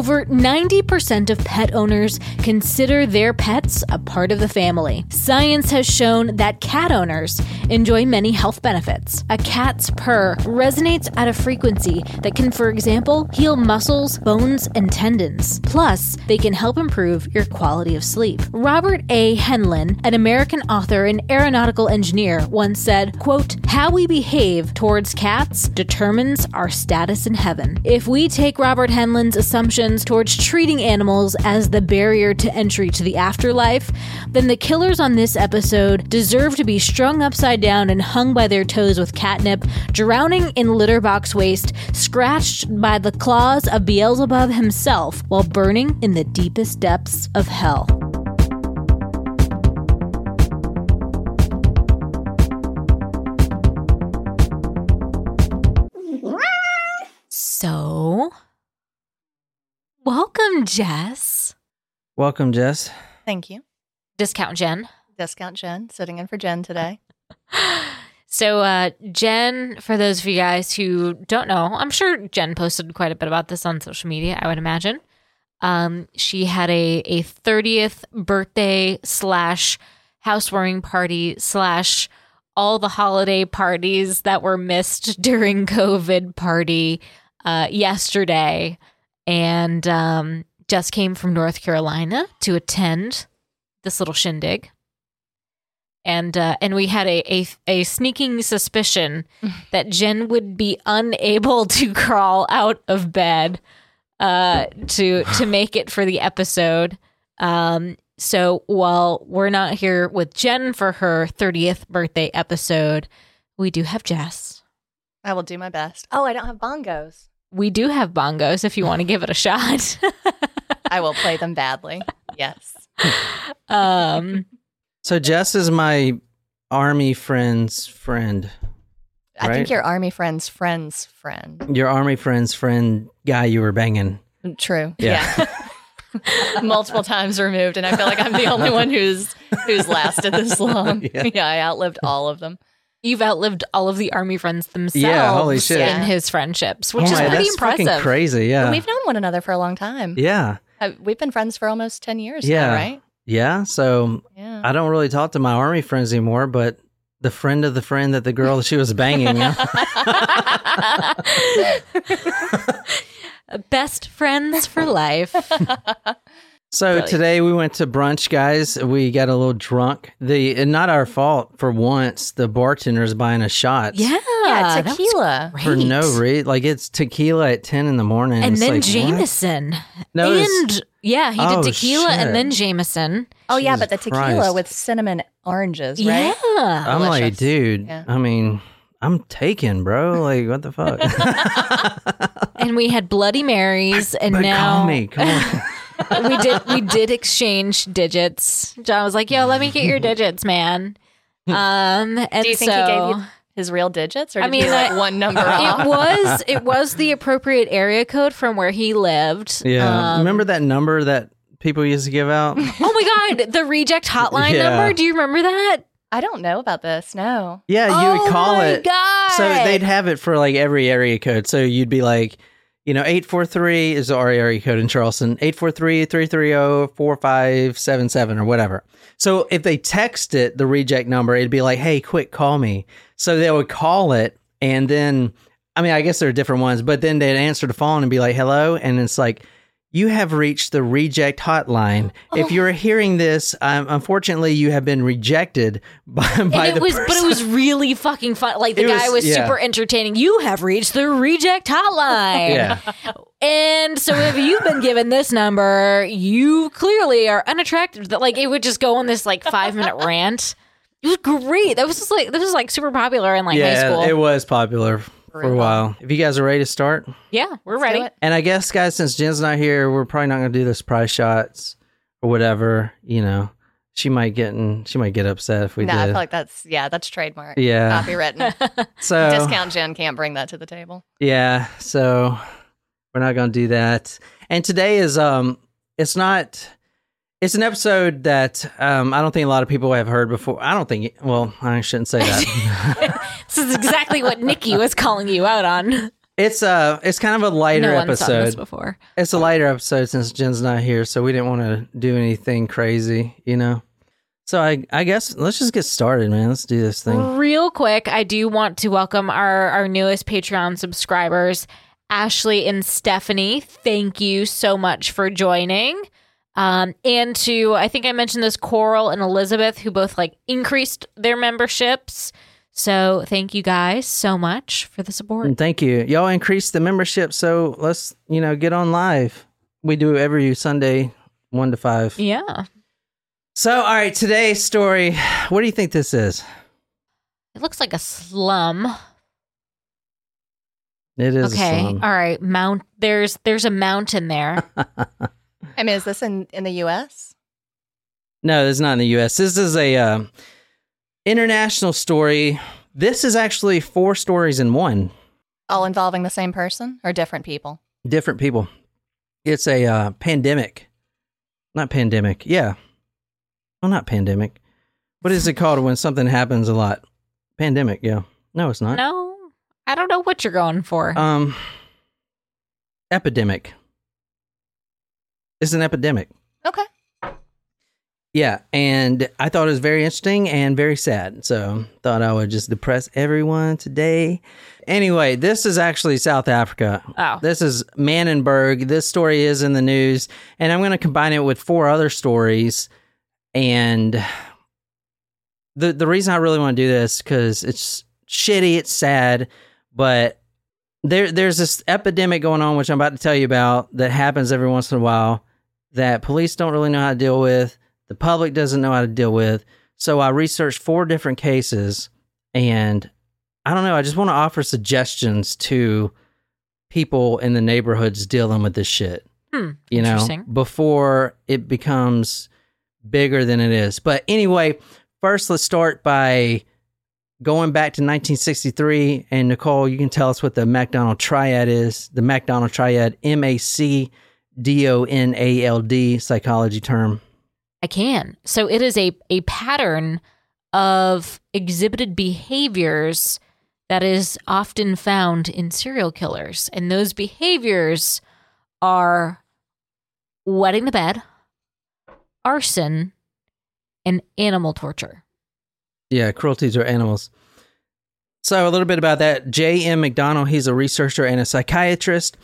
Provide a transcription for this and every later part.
Over 90% of pet owners consider their pets a part of the family. Science has shown that cat owners enjoy many health benefits. A cat's purr resonates at a frequency that can, for example, heal muscles, bones, and tendons. Plus, they can help improve your quality of sleep. Robert A. Heinlein, an American author and aeronautical engineer, once said, quote, How we behave towards cats determines our status in heaven. If we take Robert Heinlein's assumptions towards treating animals as the barrier to entry to the afterlife, then the killers on this episode deserve to be strung upside down and hung by their toes with catnip, drowning in litter box waste, scratched by the claws of Beelzebub himself, while burning in the deepest depths of hell. So, welcome, Jess. Welcome, Jess. Thank you. Discount Jen. Discount Jen, sitting in for Jen today. So, uh, Jen, for those of you guys who don't know, I'm sure Jen posted quite a bit about this on social media, I would imagine. Um, she had a, a 30th birthday slash housewarming party slash all the holiday parties that were missed during COVID party uh, yesterday. And um, just came from North Carolina to attend this little shindig and uh, and we had a, a a sneaking suspicion that Jen would be unable to crawl out of bed uh, to to make it for the episode. Um, so while we're not here with Jen for her 30th birthday episode, we do have Jess. I will do my best. Oh, I don't have bongos. We do have bongos if you want to give it a shot. I will play them badly. Yes. um, So Jess is my army friend's friend. I think your army friend's friend's friend. Your army friend's friend guy you were banging. True. Yeah. Yeah. Multiple times removed, and I feel like I'm the only one who's who's lasted this long. Yeah. Yeah, I outlived all of them. You've outlived all of the army friends themselves Yeah, holy shit. in his friendships, which oh is my, pretty that's fucking impressive. crazy. Yeah. We've known one another for a long time. yeah. Uh, We've been friends for almost ten years Yeah. now, right? Yeah. So Yeah. I don't really talk to my army friends anymore, but the friend of the friend that the girl that she was banging, yeah. Best friends for life. So Brilliant. today we went to brunch, guys. We got a little drunk. The and not our fault for once. The bartender's buying us shots. Yeah, yeah, tequila. For no reason, like it's tequila at ten in the morning, And It's then like, what? Jameson. No, and yeah, he did Oh, tequila shit. and then Jameson. Oh yeah, but the tequila Christ. with cinnamon oranges, right? Yeah. I'm like, dude. Yeah. I mean, I'm taken, bro. Like, what the fuck? and we had Bloody Marys, and but now call me, come on. we did we did exchange digits. John was like, "Yo, let me get your digits, man." Um, and Do you think so he gave you his real digits, or I mean, you like I- one number off? it was it was the appropriate area code from where he lived. Yeah. Um, Remember that number that people used to give out? Oh my god, the reject hotline Yeah. number. Do you remember that? I don't know about this. No. Yeah, you oh would call my it. God. So they'd have it for like every area code. So you'd be like, you know, 843 is our area code in Charleston, 843 330 4577 or whatever. So if they text it, the reject number, it'd be like, hey, quick, call me. So they would call it. And then, I mean, I guess there are different ones, but then they'd answer the phone and be like, hello. And it's like, you have reached the reject hotline. If you're hearing this, um, unfortunately, you have been rejected by, by and it was, but it was really fucking fun. Like the It guy was- was yeah. super entertaining. You have reached the reject hotline. Yeah. And so if you've been given this number, you clearly are unattractive. Like it would just go on this like five minute rant. It was great. That was just like this was like super popular in like high school. it was popular for a Brutal. while. If you guys are ready to start, yeah, we're Let's ready. and I guess guys, since Jen's not here, we're probably not going to do the surprise shots or whatever. You know, she might get in, she might get upset if we no, I feel like that's yeah, that's trademark. yeah. Copywritten. So Discount Jen can't bring that to the table. yeah, so we're not going to do that. And today is um, it's not. It's an episode that um, I don't think a lot of people have heard before. I don't think. Well, I shouldn't say that. This is exactly what Nikki was calling you out on. It's uh it's kind of a lighter no episode. before. It's a lighter episode since Jen's not here, so we didn't want to do anything crazy, you know. So I I guess let's just get started, man. Let's do this thing. Real quick, I do want to welcome our our newest Patreon subscribers, Ashley and Stephanie. Thank you so much for joining. Um, and to I think I mentioned this Coral and Elizabeth, who both like increased their memberships. So thank you guys so much for the support. And thank you. Y'all increased the membership, so let's, you know, get on live. We do every Sunday, one to five. Yeah, So, all right, today's story. What do you think this is? it looks like a slum. It is okay, a slum. all right. Mount. There's there's a mountain there. I mean, is this in, in the US? No, this is not in the U.S. This is a uh, international story. This is actually four stories in one. All involving the same person or different people? Different people. It's a uh, pandemic. Not pandemic. Yeah. Well, not pandemic. What is it called when something happens a lot? Pandemic. Yeah. No, it's not. no, I don't know what you're going for. Um, epidemic. It's an epidemic. Okay. Yeah, and I thought it was very interesting and very sad. So thought I would just depress everyone today. Anyway, this is actually South Africa. oh, This is Manenberg. This story is in the news, and I'm going to combine it with four other stories. And the the reason I really want to do this because it's shitty, it's sad, but there there's this epidemic going on, which I'm about to tell you about, that happens every once in a while that police don't really know how to deal with. The public doesn't know how to deal with. So I researched four different cases, and I don't know. I just want to offer suggestions to people in the neighborhoods dealing with this shit. hmm, You know, before it becomes bigger than it is. But anyway, first let's start by going back to 1963. And Nicole, you can tell us what the MacDonald Triad is. The MacDonald Triad, M A C D O N A L D, psychology term. I can. So it is a a pattern of exhibited behaviors that is often found in serial killers, and those behaviors are wetting the bed, arson, and animal torture. Yeah, cruelty to animals. So, a little bit about that. J.M. MacDonald, he's a researcher and a psychiatrist.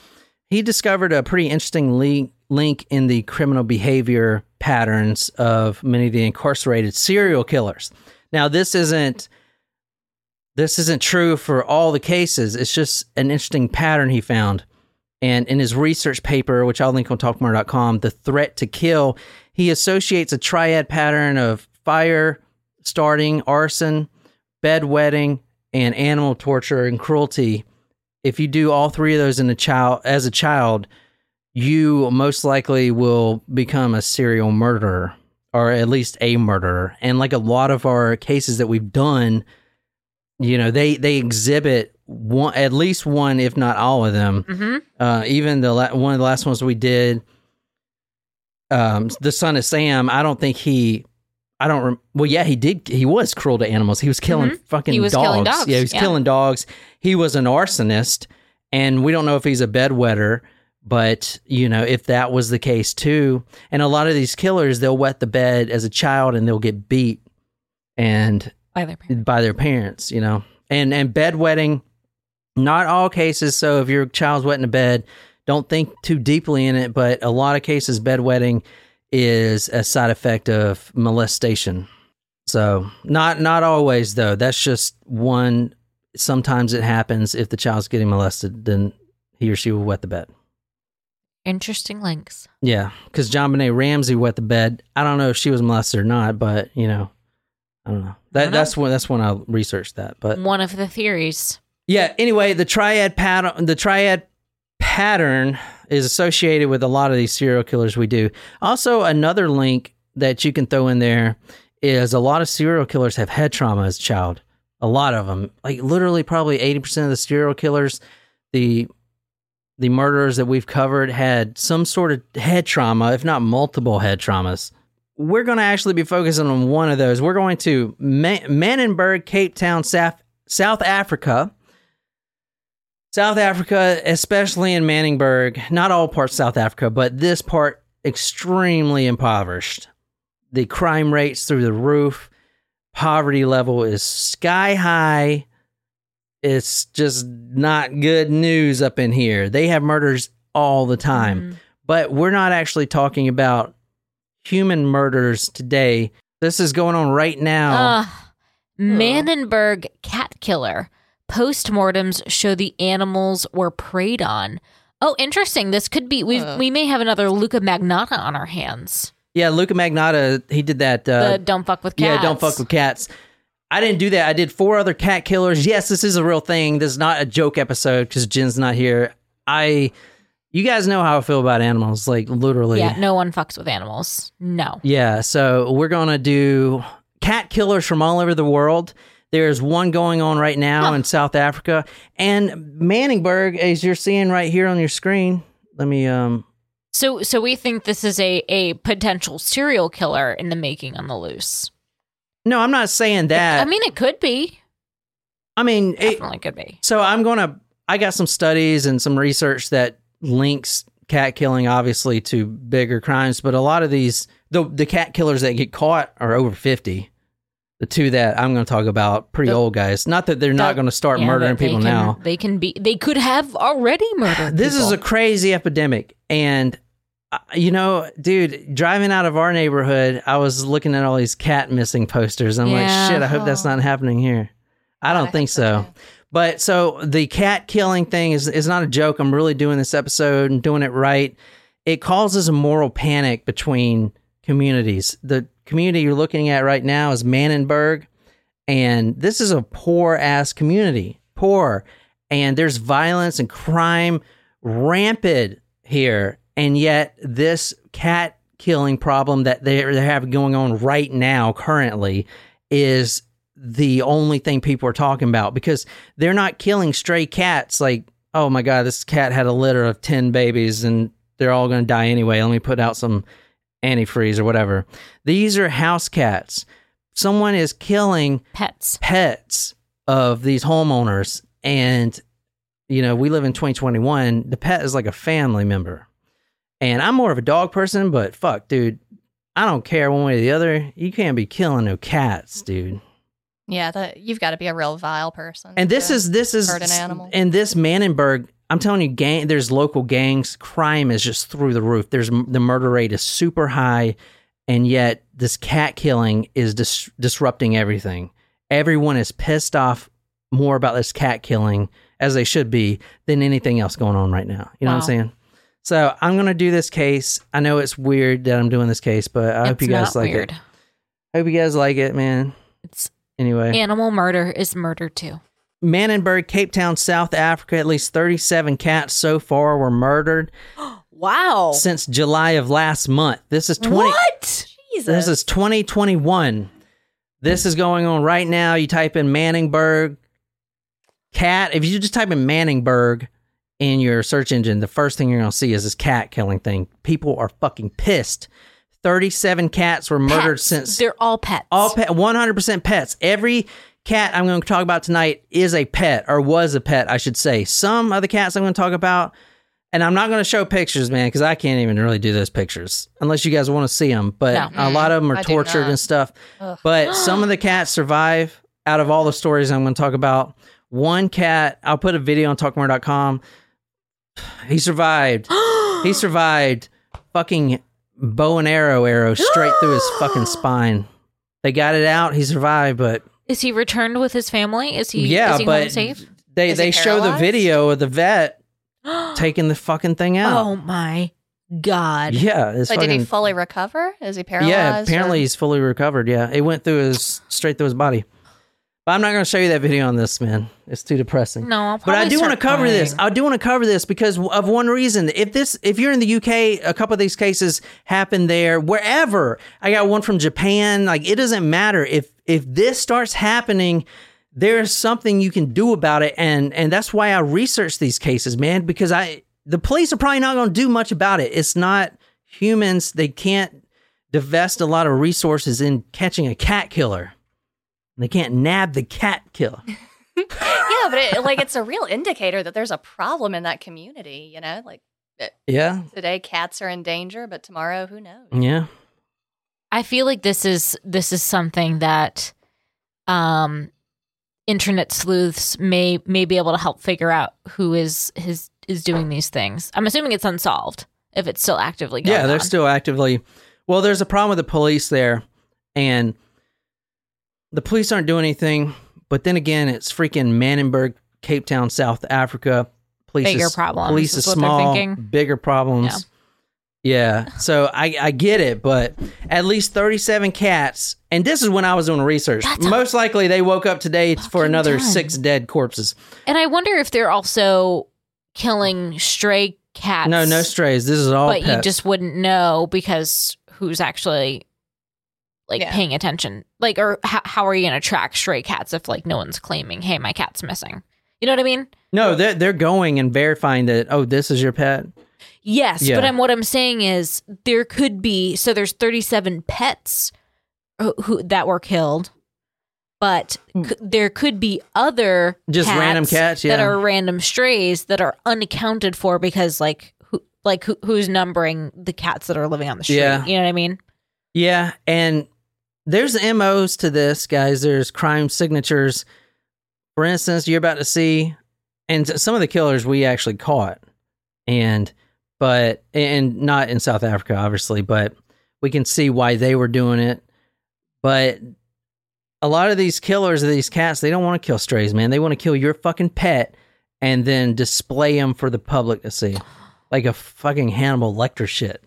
He discovered a pretty interesting link, link in the criminal behavior patterns of many of the incarcerated serial killers. Now, this isn't this isn't true for all the cases. It's just an interesting pattern he found. And in his research paper, which I'll link on talkmore.com, The Threat to Kill, he associates a triad pattern of fire, starting, arson, bedwetting, and animal torture and cruelty. If you do all three of those in a child as a child, you most likely will become a serial murderer or at least a murderer. And like a lot of our cases that we've done, you know, they they exhibit one at least one, if not all of them. Mm-hmm. Uh, even the la- one of the last ones we did, um, the son of Sam. I don't think he. I don't. Rem- well, yeah, he did. He was cruel to animals. He was killing fucking Mm-hmm. He was dogs. killing dogs, Yeah, he was yeah. killing dogs. He was an arsonist, and we don't know if he's a bedwetter. But you know, if that was the case too, and a lot of these killers, they'll wet the bed as a child, and they'll get beat, and By their parents. by their parents, you know. And and bedwetting, not all cases. So if your child's wet in the bed, don't think too deeply in it. But a lot of cases, bedwetting is a side effect of molestation. So not not always though. That's just one. Sometimes it happens if the child's getting molested, then he or she will wet the bed. Interesting links. Yeah, because JonBenét Ramsey wet the bed. I don't know if she was molested or not, but you know, I don't know. That don't know. that's when that's when I researched that. But One of the theories. yeah. Anyway, the triad pattern, the triad pattern is associated with a lot of these serial killers we do. Also, another link that you can throw in there is a lot of serial killers have head trauma as a child. A lot of them, like literally, probably eighty percent of the serial killers, the the murderers that we've covered had some sort of head trauma, if not multiple head traumas. We're going to actually be focusing on one of those. We're going to Ma- Manenberg, Cape Town, South, South Africa. South Africa, especially in Manenberg, not all parts of South Africa, but this part extremely impoverished. The crime rates through the roof, poverty level is sky high. It's just not good news up in here. They have murders all the time. Mm. But we're not actually talking about human murders today. This is going on right now. Ugh. Manenberg cat killer. Postmortems show the animals were preyed on. Oh, interesting. This could be we Ugh. we may have another Luka Magnotta on our hands. yeah, Luka Magnotta, he did that. Uh, the don't fuck with cats. Yeah, don't fuck with cats. I didn't do that. I did four other cat killers. Yes, this is a real thing. This is not a joke episode because Jen's not here. I, you guys know how I feel about animals, like literally. Yeah, no one fucks with animals. No. Yeah, so we're gonna do cat killers from all over the world. There's one going on right now Huh. in South Africa and Manenberg, as you're seeing right here on your screen. Let me um So so we think this is a a potential serial killer in the making on the loose. No, I'm not saying that. I mean, it could be. I mean, it, Definitely could be. So I'm gonna. I got some studies and some research that links cat killing obviously to bigger crimes, but a lot of these the the cat killers that get caught are over fifty. The two that I'm going to talk about, pretty The- old guys. Not that they're not going to start Yeah, murdering people can- now. They can be. They could have already murdered. This is a crazy epidemic, and you know, dude, driving out of our neighborhood, I was looking at all these cat missing posters. I'm Yeah. like, shit, I hope that's not happening here. I don't I think so, so. But so the cat killing thing is is not a joke. I'm really doing this episode and doing it right. It causes a moral panic between communities. The community you're looking at right now is Manenberg, and this is a poor ass community. Poor. And there's violence and crime rampant here. And yet this cat killing problem that they're, they have going on right now currently is the only thing people are talking about because they're not killing stray cats. Like oh my god this cat had a litter of 10 babies and they're all going to die anyway. Let me put out some antifreeze or whatever. These are house cats. Someone is killing pets. pets of these homeowners and you know we live in 2021 the pet is like a family member and i'm more of a dog person but fuck dude i don't care one way or the other you can't be killing no cats dude Yeah, that you've got to be a real vile person. and this is this is an animal. and this Manenberg. I'm telling you, gang. There's local gangs. Crime is just through the roof. There's the murder rate is super high, and yet this cat killing is dis- disrupting everything. Everyone is pissed off more about this cat killing as they should be than anything else going on right now. You know what I'm saying? So I'm gonna do this case. I know it's weird that I'm doing this case, but I hope It's you guys not like weird. it. I hope you guys like it, man. It's Anyway, animal murder is murder too. Manenberg, Cape Town, South Africa. At least 37 cats so far were murdered Wow. since July of last month. This is 20 What? Jesus. This is 2021. This is going on right now. You type in Manenberg cat. If you just type in Manenberg in your search engine, the first thing you're going to see is this cat killing thing. People are fucking pissed. 37 cats were murdered Pets. since they're all pets. all pet, 100% pets. Every cat I'm going to talk about tonight is a pet or was a pet, I should say. Some of the cats I'm going to talk about, and I'm not going to show pictures, man, because I can't even really do those pictures unless you guys want to see them. But No. a lot of them are I tortured and stuff. Ugh. But some of the cats survive out of all the stories I'm going to talk about. One cat, I'll put a video on talkmore.com. He survived. he survived fucking bow and arrow arrow straight through his fucking spine. They got it out. He survived, but Is he returned with his family? Is he? yeah, is he but safe? they Is they show the video of the vet taking the fucking thing out. Oh my god! Yeah, it's like, did he fully recover? Is he paralyzed? yeah. Apparently, or- he's fully recovered. Yeah, it went through his straight through his body. But I'm not going to show you that video on this, man. It's too depressing. No, I'll But I do want to cover this. I do want to cover this because of one reason. If this, if you're in the UK, a couple of these cases happen there, wherever. I got one from Japan. Like it doesn't matter if if this starts happening. There's something you can do about it, and and that's why I research these cases, man. Because I the police are probably not going to do much about it. It's not humans. They can't divest a lot of resources in catching a cat killer. They can't nab the cat killer. yeah, but it, like it's a real indicator that there's a problem in that community. You know, like Yeah. today cats are in danger, but tomorrow who knows? Yeah. I feel like this is this is something that um internet sleuths may may be able to help figure out who is his is doing these things. I'm assuming it's unsolved if it's still actively going Yeah, they're on. still actively. Well, there's a problem with the police there, and the police aren't doing anything. But then again, it's freaking Manenberg, Cape Town, South Africa. Police Bigger is, problems Police is is small. Bigger problems. Yeah. So I, I get it, but at least 37 cats. And this is when I was doing research. That's a Most likely they woke up today for another ton. six dead corpses. And I wonder if they're also killing stray cats. No, no strays. This is all but you just wouldn't know because who's actually like Yeah. paying attention like or how, how are you going to track stray cats if like no one's claiming hey my cat's missing you know what i mean no, they're, they're going and verifying that, oh, this is your pet. yes Yeah. but I'm, what i'm saying is there could be so there's 37 pets who, who that were killed but c- there could be other Hmm. Just random cats, that are random strays that are unaccounted for because like who like who, who's numbering the cats that are living on the street Yeah. you know what i mean Yeah, and there's MOs to this, guys. There's crime signatures. For instance, you're about to see, and some of the killers we actually caught, and but and not in South Africa, obviously, but we can see why they were doing it. But a lot of these killers of these cats, they don't want to kill strays, man. They want to kill your fucking pet and then display them for the public to see, like a fucking Hannibal Lecter shit.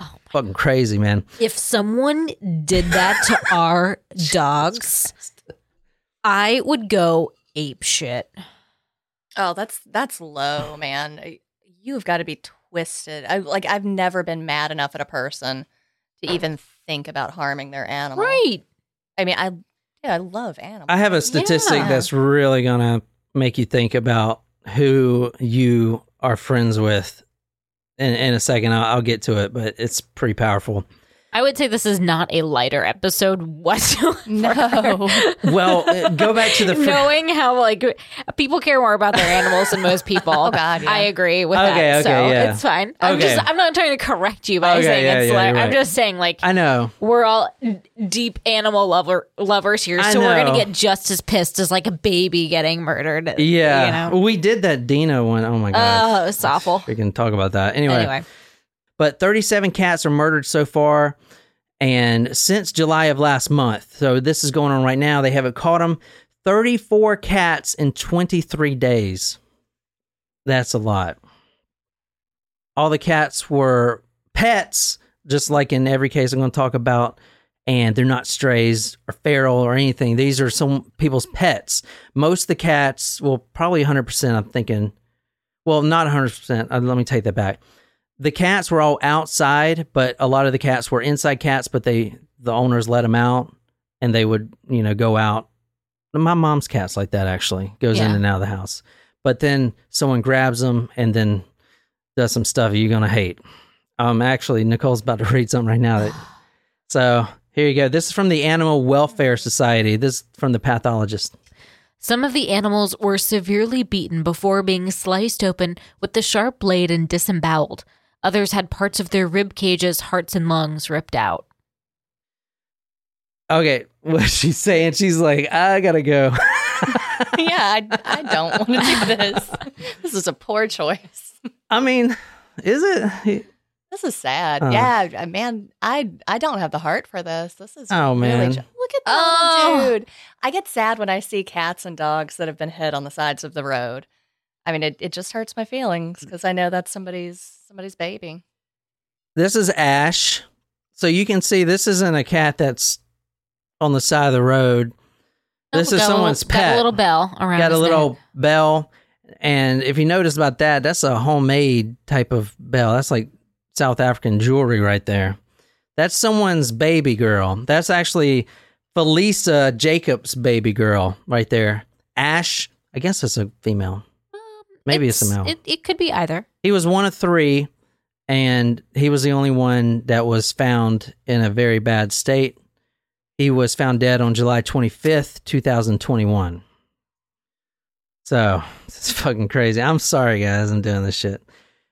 Oh Fucking crazy, man. If someone did that to our dogs, I would go ape shit. Oh, that's that's low, man. You've got to be twisted. I like I've never been mad enough at a person to even think about harming their animal. Right. I mean, I yeah, I love animals. I have a statistic Yeah. that's really gonna make you think about who you are friends with. In, in a second, I'll, I'll get to it, but it's pretty powerful. I would say this is not a lighter episode whatsoever. no. Well, uh, go back to the fr- Knowing how like people care more about their animals than most people. Oh, God, yeah. I agree with Okay, that. so okay, yeah. it's fine. I'm Okay. just I'm not trying to correct you by Okay, saying yeah, it's yeah, like you're I'm just saying like I know. we're all deep animal lover lovers here, so we're gonna get just as pissed as like a baby getting murdered. Yeah, You know? we did that Dino one. Oh my god, Oh, it's awful. we can talk about that anyway. Anyway. But 37 cats are murdered so far. And since July of last month, so this is going on right now, they haven't caught them. 34 cats in 23 days. That's a lot. All the cats were pets, just like in every case I'm going to talk about. And they're not strays or feral or anything. These are some people's pets. Most of the cats, well, probably 100%, I'm thinking. Well, not 100%. Uh, let me take that back the cats were all outside, but a lot of the cats were inside cats, but they the owners let them out and they would, you know, go out. My mom's cat's like that actually. Goes in and out of the house. But then someone grabs them and then does some stuff you're going to hate. Um actually Nicole's about to read something right now that So, here you go. This is from the Animal Welfare Society. This is from the pathologist. Some of the animals were severely beaten before being sliced open with the sharp blade and disemboweled. Others had parts of their rib cages, hearts, and lungs ripped out. Okay, what she's saying, she's like, I got to go. yeah, I, I don't want to do this. This is a poor choice. I mean, is it? This is sad. Oh. Yeah, uh, man, I I don't have the heart for this. This is Oh, really man. ju- look at that Oh. dude. I get sad when I see cats and dogs that have been hit on the sides of the road. I mean, it, it just hurts my feelings because I know that's somebody's somebody's baby. This is Ash. So you can see this isn't a cat that's on the side of the road. Oh, this Oh, is got someone's little, Got pet. a little bell around. Got a little neck. bell. And if you notice about that, that's a homemade type of bell. That's like South African jewelry right there. That's someone's baby girl. That's actually Felisa Jacobs' baby girl right there. Ash, I guess it's a female. Um, Maybe it's, a male. It, it could be either. He was one of three, and he was the only one that was found in a very bad state. He was found dead on July 25th, 2021. So it's fucking crazy. I'm sorry, guys. I'm doing this shit.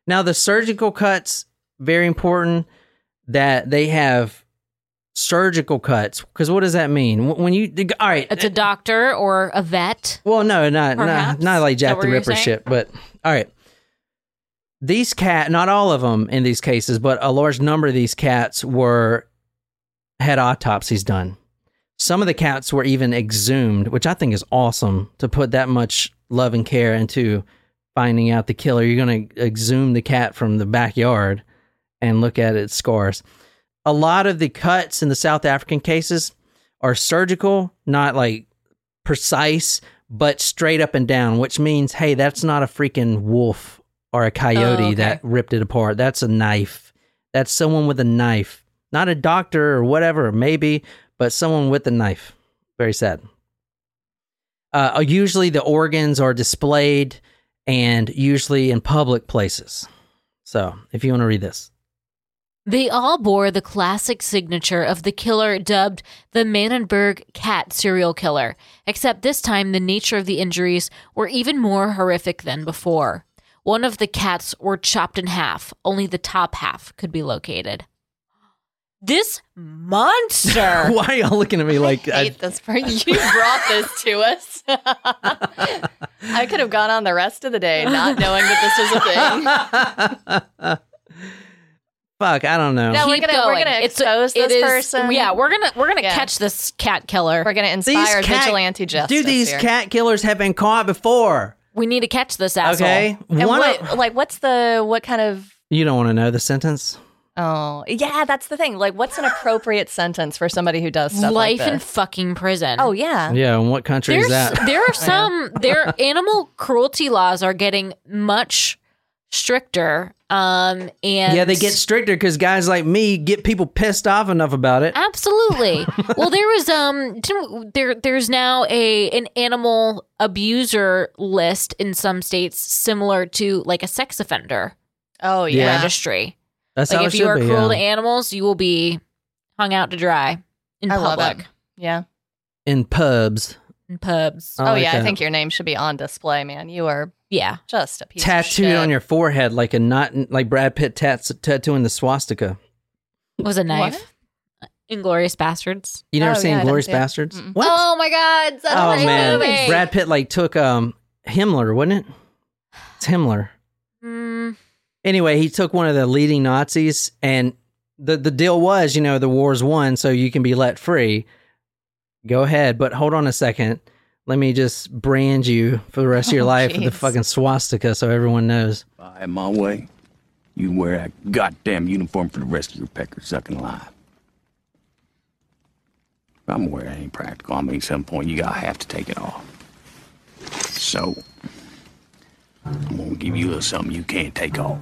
Now the surgical cuts very important that they have surgical cuts because what does that mean when you all right It's a doctor or a vet. well no not not, not like jack the ripper shit but all right these cat not all of them in these cases but a large number of these cats were had autopsies done. Some of the cats were even exhumed which i think is awesome to put that much love and care into finding out the killer. You're going to exhume the cat from the backyard and look at its scars. A lot of the cuts in the south african cases are surgical not like precise but straight up and down which means hey that's not a freaking wolf or a coyote Oh, okay. that ripped it apart. That's a knife. That's someone with a knife. Not a doctor or whatever maybe but someone with a knife. Very sad. Uh, usually the organs are displayed and usually in public places. So if you want to read this. They all bore the classic signature of the killer dubbed the Manenberg cat serial killer, except this time the nature of the injuries were even more horrific than before. One of the cats were chopped in half, only the top half could be located. This monster! why are y'all looking at me like I hate this part. You brought this to us. I could have gone on the rest of the day not knowing that this was a thing. fuck i don't know No, we're gonna- we're going. gonna It's- expose it this is- person. Yeah, we're gonna we're gonna Yeah. catch this cat killer. We're gonna inspire cat- vigilante justice. Dude, these here. cat killers have been caught before. We need to catch this asshole. Okay, And one. what, of- like, what's the what kind of? you don't want to know the sentence. Oh, yeah, that's the thing. Like, what's an appropriate sentence for somebody who does stuff Life like in this? fucking prison. oh yeah, Yeah, and what country is that? there are some their animal cruelty laws are getting much stricter. Um and Yeah, they get stricter because guys like me get people pissed off enough about it. Absolutely. well, there was um there there's now a an animal abuser list in some states similar to like a sex offender oh Yeah. yeah. registry. That's like how if it you are be. cruel to animals, you will be hung out to dry in I public. it. Yeah. in pubs. In pubs. I oh like yeah. I think your name should be on display, man. You are yeah. just a piece of tattooed shit. on your forehead like a not like Brad Pitt tats- tattooing the swastika. It was a knife. Inglourious Basterds. You never Oh, seen yeah, I didn't Glorious see it. Bastards? Mm-mm. What? Oh my god. That's Oh, a man, movie. Brad Pitt like took um Himmler, wasn't it? It's Himmler. Mm, Anyway, he took one of the leading Nazis, and the the deal was, you know, the war's won, so you can be let free. Go ahead, but hold on a second. Let me just brand you for the rest of your Oh, life with the fucking swastika, so everyone knows. If I had my way, you wear that goddamn uniform for the rest of your pecker sucking life. I'm aware it ain't practical. I mean, at some point you gotta have to take it off. So, I'm gonna give you a little something you can't take off.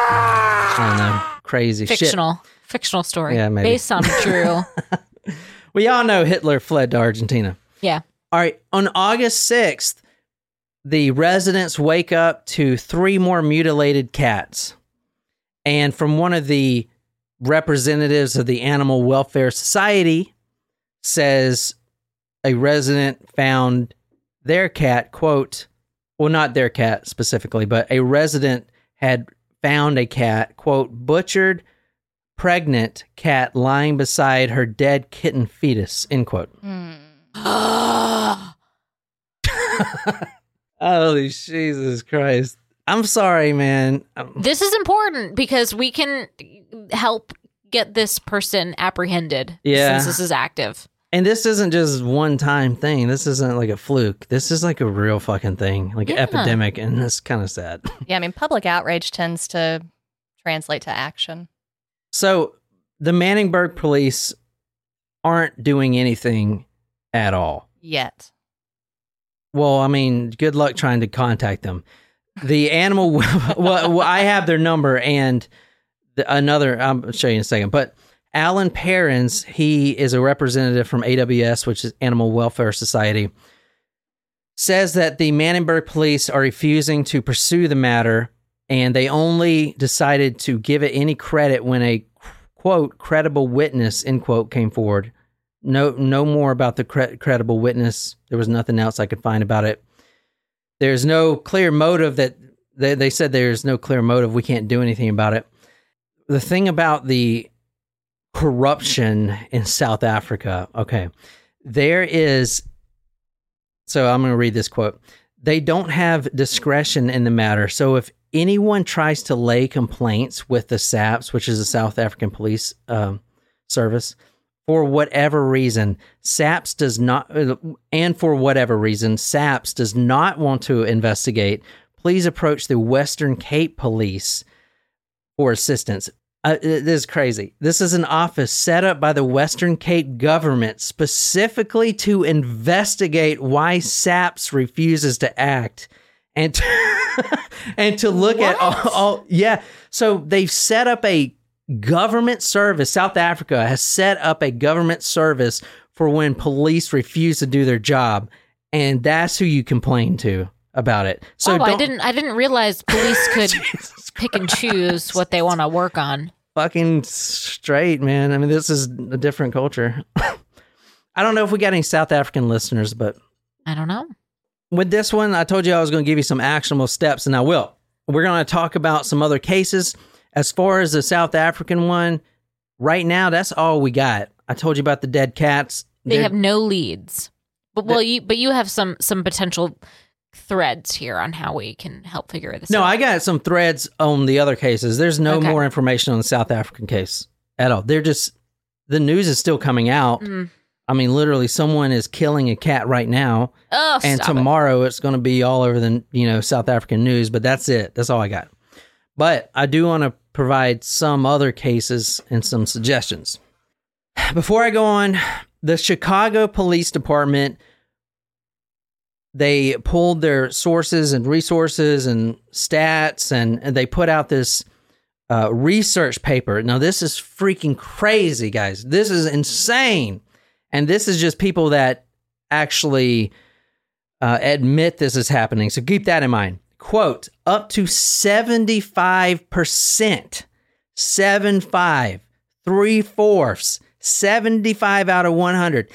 I don't know, crazy shit. fictional. Fictional story. Yeah, maybe. Based on true. We all know Hitler fled to Argentina. yeah. All right, on August 6th, the residents wake up to three more mutilated cats. And from one of the representatives of the Animal Welfare Society says a resident found their cat, quote, well, not their cat specifically, but a resident had found a cat, quote, butchered, pregnant cat lying beside her dead kitten fetus, end quote. Holy Jesus Christ. I'm sorry, man. Um, This is important because we can help get this person apprehended Yeah. since this is active. And this isn't just one time thing. This isn't like a fluke. This is like a real fucking thing, like an epidemic, and it's kind of sad. Yeah, I mean, public outrage tends to translate to action. So the Manenberg police aren't doing anything at all. Yet. Well, I mean, good luck trying to contact them. The animal, well, I have their number and the, another, I'll show you in a second. But Allan Perrins, he is a representative from AWS, which is Animal Welfare Society, says that the Manenberg police are refusing to pursue the matter and they only decided to give it any credit when a quote credible witness end quote came forward No, no more about the cre- credible witness. There was nothing else I could find about it. There's no clear motive that they, they said there's no clear motive. We can't do anything about it. The thing about the corruption in South Africa, okay, there is. So I'm going to read this quote. They don't have discretion in the matter. So if anyone tries to lay complaints with the SAPS, which is the South African Police um, Service, for whatever reason, SAPS does not, and for whatever reason, SAPS does not want to investigate, please approach the Western Cape Police for assistance. Uh, this is crazy. This is an office set up by the Western Cape government specifically to investigate why SAPS refuses to act and to, and to look at all, all. Yeah, so they've set up a government service. South Africa has set up a government service for when police refuse to do their job, and that's who you complain to about it. So oh, I didn't. I didn't realize police could pick and choose what they want to work on. fucking straight, man. I mean, this is a different culture. I don't know if we got any South African listeners, but I don't know. With this one, I told you I was going to give you some actionable steps, and I will. We're going to talk about some other cases. As far as the South African one, right now, that's all we got. I told you about the dead cats. They They're- have no leads. But well, you but you have some some potential threads here on how we can help figure this no, out. No, I got some threads on the other cases. There's no Okay. more information on the South African case at all. They're just the news is still coming out. Mm. I mean, literally, someone is killing a cat right now. Oh, and stop it. tomorrow it's going to be all over the you know South African news. But that's it. That's all I got. But I do want to provide some other cases and some suggestions. Before I go on, the Chicago Police Department they pulled their sources and resources and stats and, and they put out this uh, research paper. Now this is freaking crazy, guys. This is insane, and this is just people that actually uh, admit this is happening. So keep that in mind. Quote, up to 75%, seven five, three fourths, 75 out of 100.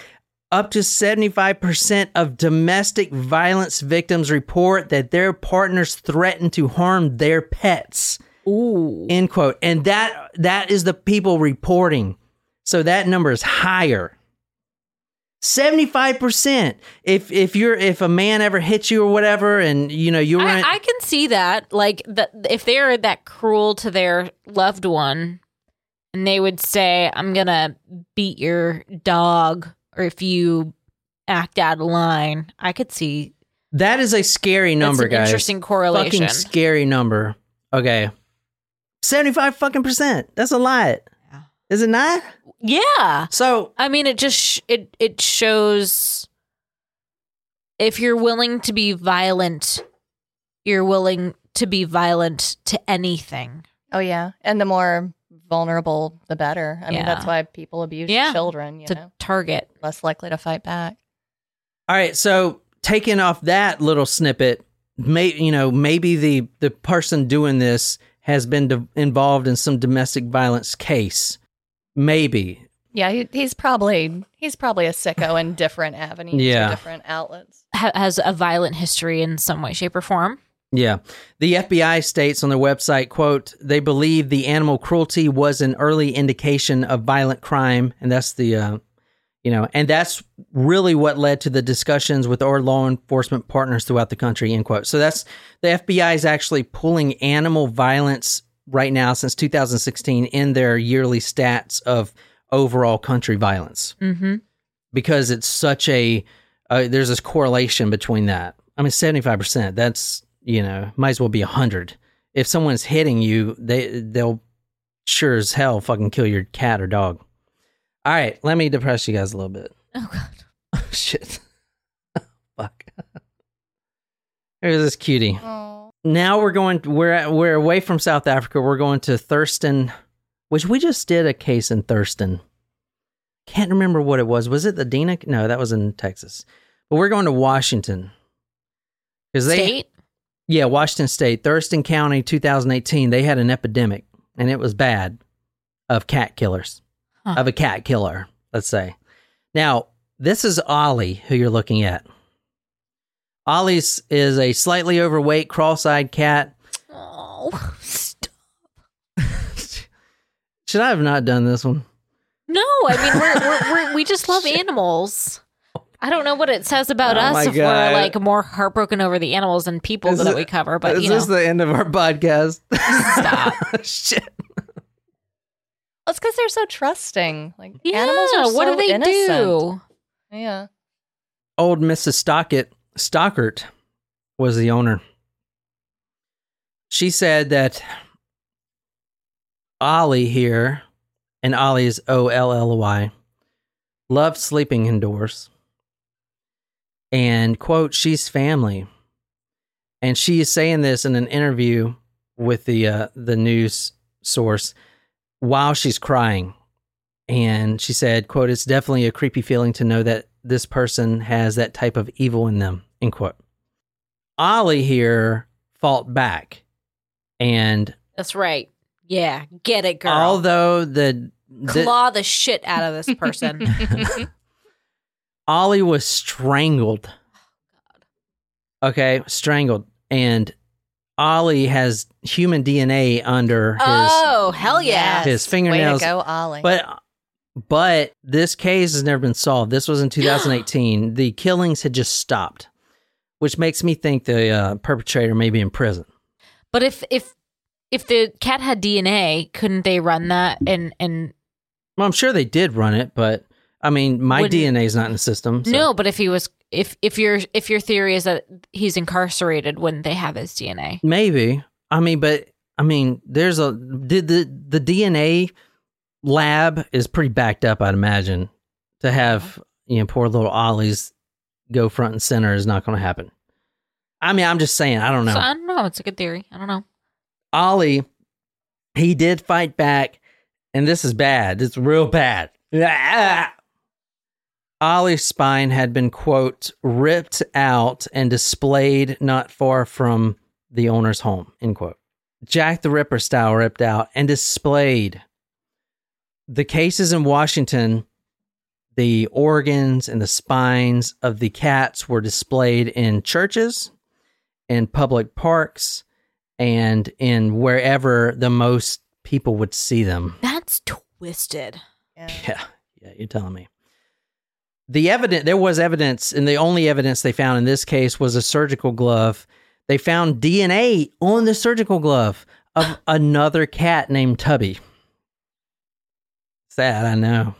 Up to 75% of domestic violence victims report that their partners threaten to harm their pets. Ooh. End quote. And that that is the people reporting. So that number is higher. 75%. If if you're if a man ever hits you or whatever and you know you run I, I can see that. Like that if they're that cruel to their loved one and they would say, I'm gonna beat your dog or if you act out of line, I could see that is a scary number, that's an guys. interesting correlation. Fucking scary number. Okay. 75 fucking percent. That's a lot. Yeah. Is it not? yeah. So I mean, it just sh- it it shows if you're willing to be violent, you're willing to be violent to anything. Oh yeah, and the more vulnerable, the better. I mean, that's why people abuse Yeah. children. You to know, target. less likely to fight back. All right, so taking off that little snippet, may you know maybe the the person doing this has been de- involved in some domestic violence case. Maybe. Yeah, he, he's probably he's probably a sicko in different avenues, Yeah. different outlets. Ha- has a violent history in some way, shape, or form. Yeah. The FBI states on their website, quote, they believe the animal cruelty was an early indication of violent crime and that's the uh you know, and that's really what led to the discussions with our law enforcement partners throughout the country, end quote. So that's the FBI is actually pulling animal violence right now since 2016 in their yearly stats of overall country violence Mm-hmm. because it's such a uh, there's this correlation between that. I mean, 75%, that's, you know, might as well be 100. If someone's hitting you, they they'll sure as hell fucking kill your cat or dog. All right, let me depress you guys a little bit. Oh god. Oh, shit. Fuck. Here's this cutie. Oh, Now we're going we're at, we're away from South Africa. We're going to Thurston, which we just did a case in Thurston. Can't remember what it was. Was it the Dina? No, that was in Texas. But we're going to Washington. Cuz they State. Yeah, Washington State, Thurston County 2018, they had an epidemic and it was bad of cat killers. Huh. Of a cat killer, let's say. Now, this is Ollie who you're looking at. Ollie's is a slightly overweight, cross-eyed cat. Oh, stop. Should I have not done this one? No, I mean we're, we're, we're we just love animals. I don't know what it says about Oh us if God. we're like more heartbroken over the animals than people Is that it- we cover. But is you know, this the end of our podcast? Stop. Shit. Well, it's because they're so trusting. Like yeah, animals are so what do they innocent. do? Yeah. Old Mrs. Stockett, Stockert was the owner. She said that Ollie here, and Ollie is O L L Y, loved sleeping indoors. And, quote, she's family. And she is saying this in an interview with the uh, the news source while she's crying. And she said, quote, it's definitely a creepy feeling to know that this person has that type of evil in them, end quote. Ollie here fought back. And That's right. Yeah, get it, girl. although the, the Claw the shit out of this person. Oh, Ollie was strangled. Okay, strangled. And Ollie has human DNA under his oh hell yeah! His fingernails- Way to go, Ollie. But but this case has never been solved. This was in 2018. the killings had just stopped, which makes me think the uh, perpetrator may be in prison. But if if if the cat had DNA, couldn't they run that and and Well, I'm sure they did run it, but I mean, my DNA is not in the system. so- no? But if he was if if your if your theory is that he's incarcerated, wouldn't they have his DNA? maybe. I mean, but I mean, there's a did the the DNA lab is pretty backed up. I'd imagine to have you know poor little Ollie's go front and center is not going to happen. I mean, I'm just saying. I don't know. So I don't know. It's a good theory. I don't know. Ollie, he did fight back, and this is bad. It's real bad. Ah! Ollie's spine had been, quote, ripped out and displayed not far from the owner's home, end quote. Jack the Ripper style ripped out and displayed. The cases in Washington, the organs and the spines of the cats were displayed in churches, in public parks, and in wherever the most people would see them. That's twisted. yeah. Yeah, yeah, you're telling me. The evidence there was evidence, and the only evidence they found in this case was a surgical glove. They found DNA on the surgical glove of another cat named Tubby. Sad, I know.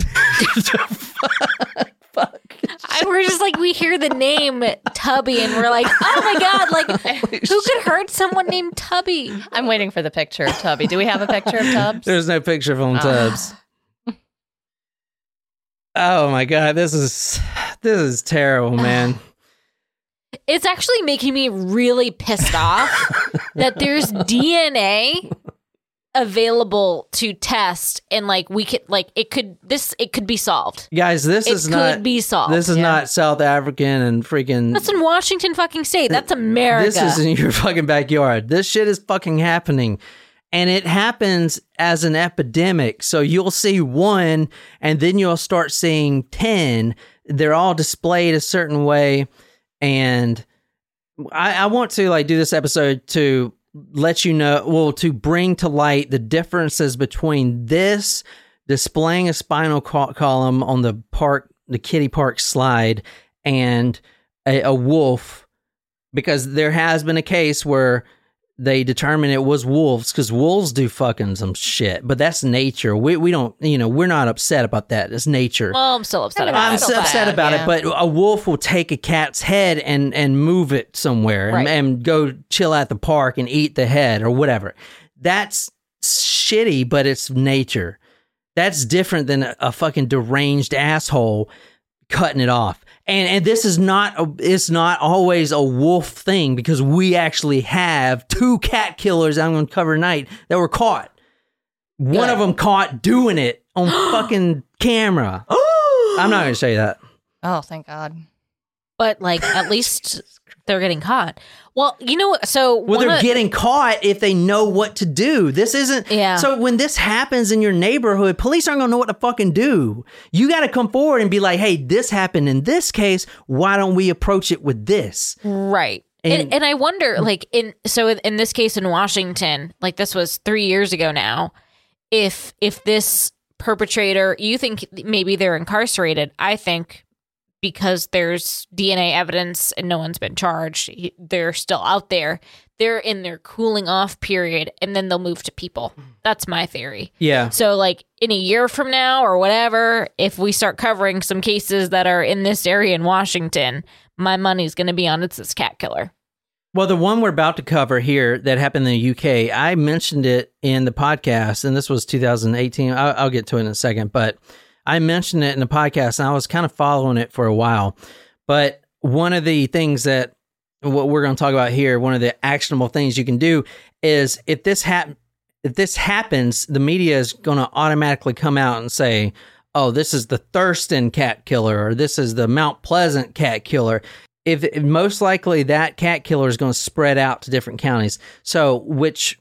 Fuck. I, we're just like we hear the name Tubby, and we're like, oh my god, like who could hurt someone named Tubby? I'm waiting for the picture of Tubby. Do we have a picture of Tubbs? There's no picture of him Ah. Tubbs. Oh my god, this is this is terrible, man. It's actually making me really pissed off that there's DNA available to test, and like we could, like it could this it could be solved. Guys, this It is could not be solved. this is yeah. not South African and freaking That's in Washington fucking state. That's America. This is in your fucking backyard. This shit is fucking happening. And it happens as an epidemic. So you'll see one and then you'll start seeing 10. They're all displayed a certain way. And I, I want to like do this episode to let you know, well, to bring to light the differences between this displaying a spinal col- column on the park, the kitty park slide, and a, a wolf because there has been a case where they determine it was wolves because wolves do fucking some shit, but that's nature. We we don't, you know, we're not upset about that. It's nature. well, I'm still upset about I'm it. so so upset bad, about yeah. it, but a wolf will take a cat's head and and move it somewhere and, and go chill at the park and eat the head or whatever. That's shitty, but it's nature. That's different than a, a fucking deranged asshole cutting it off. And and this is not a, it's not always a wolf thing because we actually have two cat killers I'm going to cover tonight that were caught. One Good. of them caught doing it on fucking camera. Oh! I'm not going to say that. Oh, thank God. But like at least they're getting caught. Well, you know, what? so Well, they're of- getting caught if they know what to do. This isn't. Yeah. So when this happens in your neighborhood, police aren't gonna know what to fucking do. You got to come forward and be like, "Hey, this happened in this case. Why don't we approach it with this?" Right. And, And- and, I wonder, like in so in this case in Washington, like this was three years ago now. If if this perpetrator, you think maybe they're incarcerated? I think because there's DNA evidence and no one's been charged, they're still out there. They're in their cooling off period, and then they'll move to people. That's my theory. Yeah. So, like in a year from now or whatever, if we start covering some cases that are in this area in Washington, my money's going to be on it's this cat killer. Well, the one we're about to cover here that happened in the UK, I mentioned it in the podcast, and this was 2018. I'll, I'll get to it in a second, but I mentioned it in the podcast, and I was kind of following it for a while. But one of the things that what we're going to talk about here, one of the actionable things you can do is if this hap- if this happens, the media is going to automatically come out and say, "Oh, this is the Thurston cat killer," or "This is the Mount Pleasant cat killer." if, if most likely that cat killer is going to spread out to different counties. So, which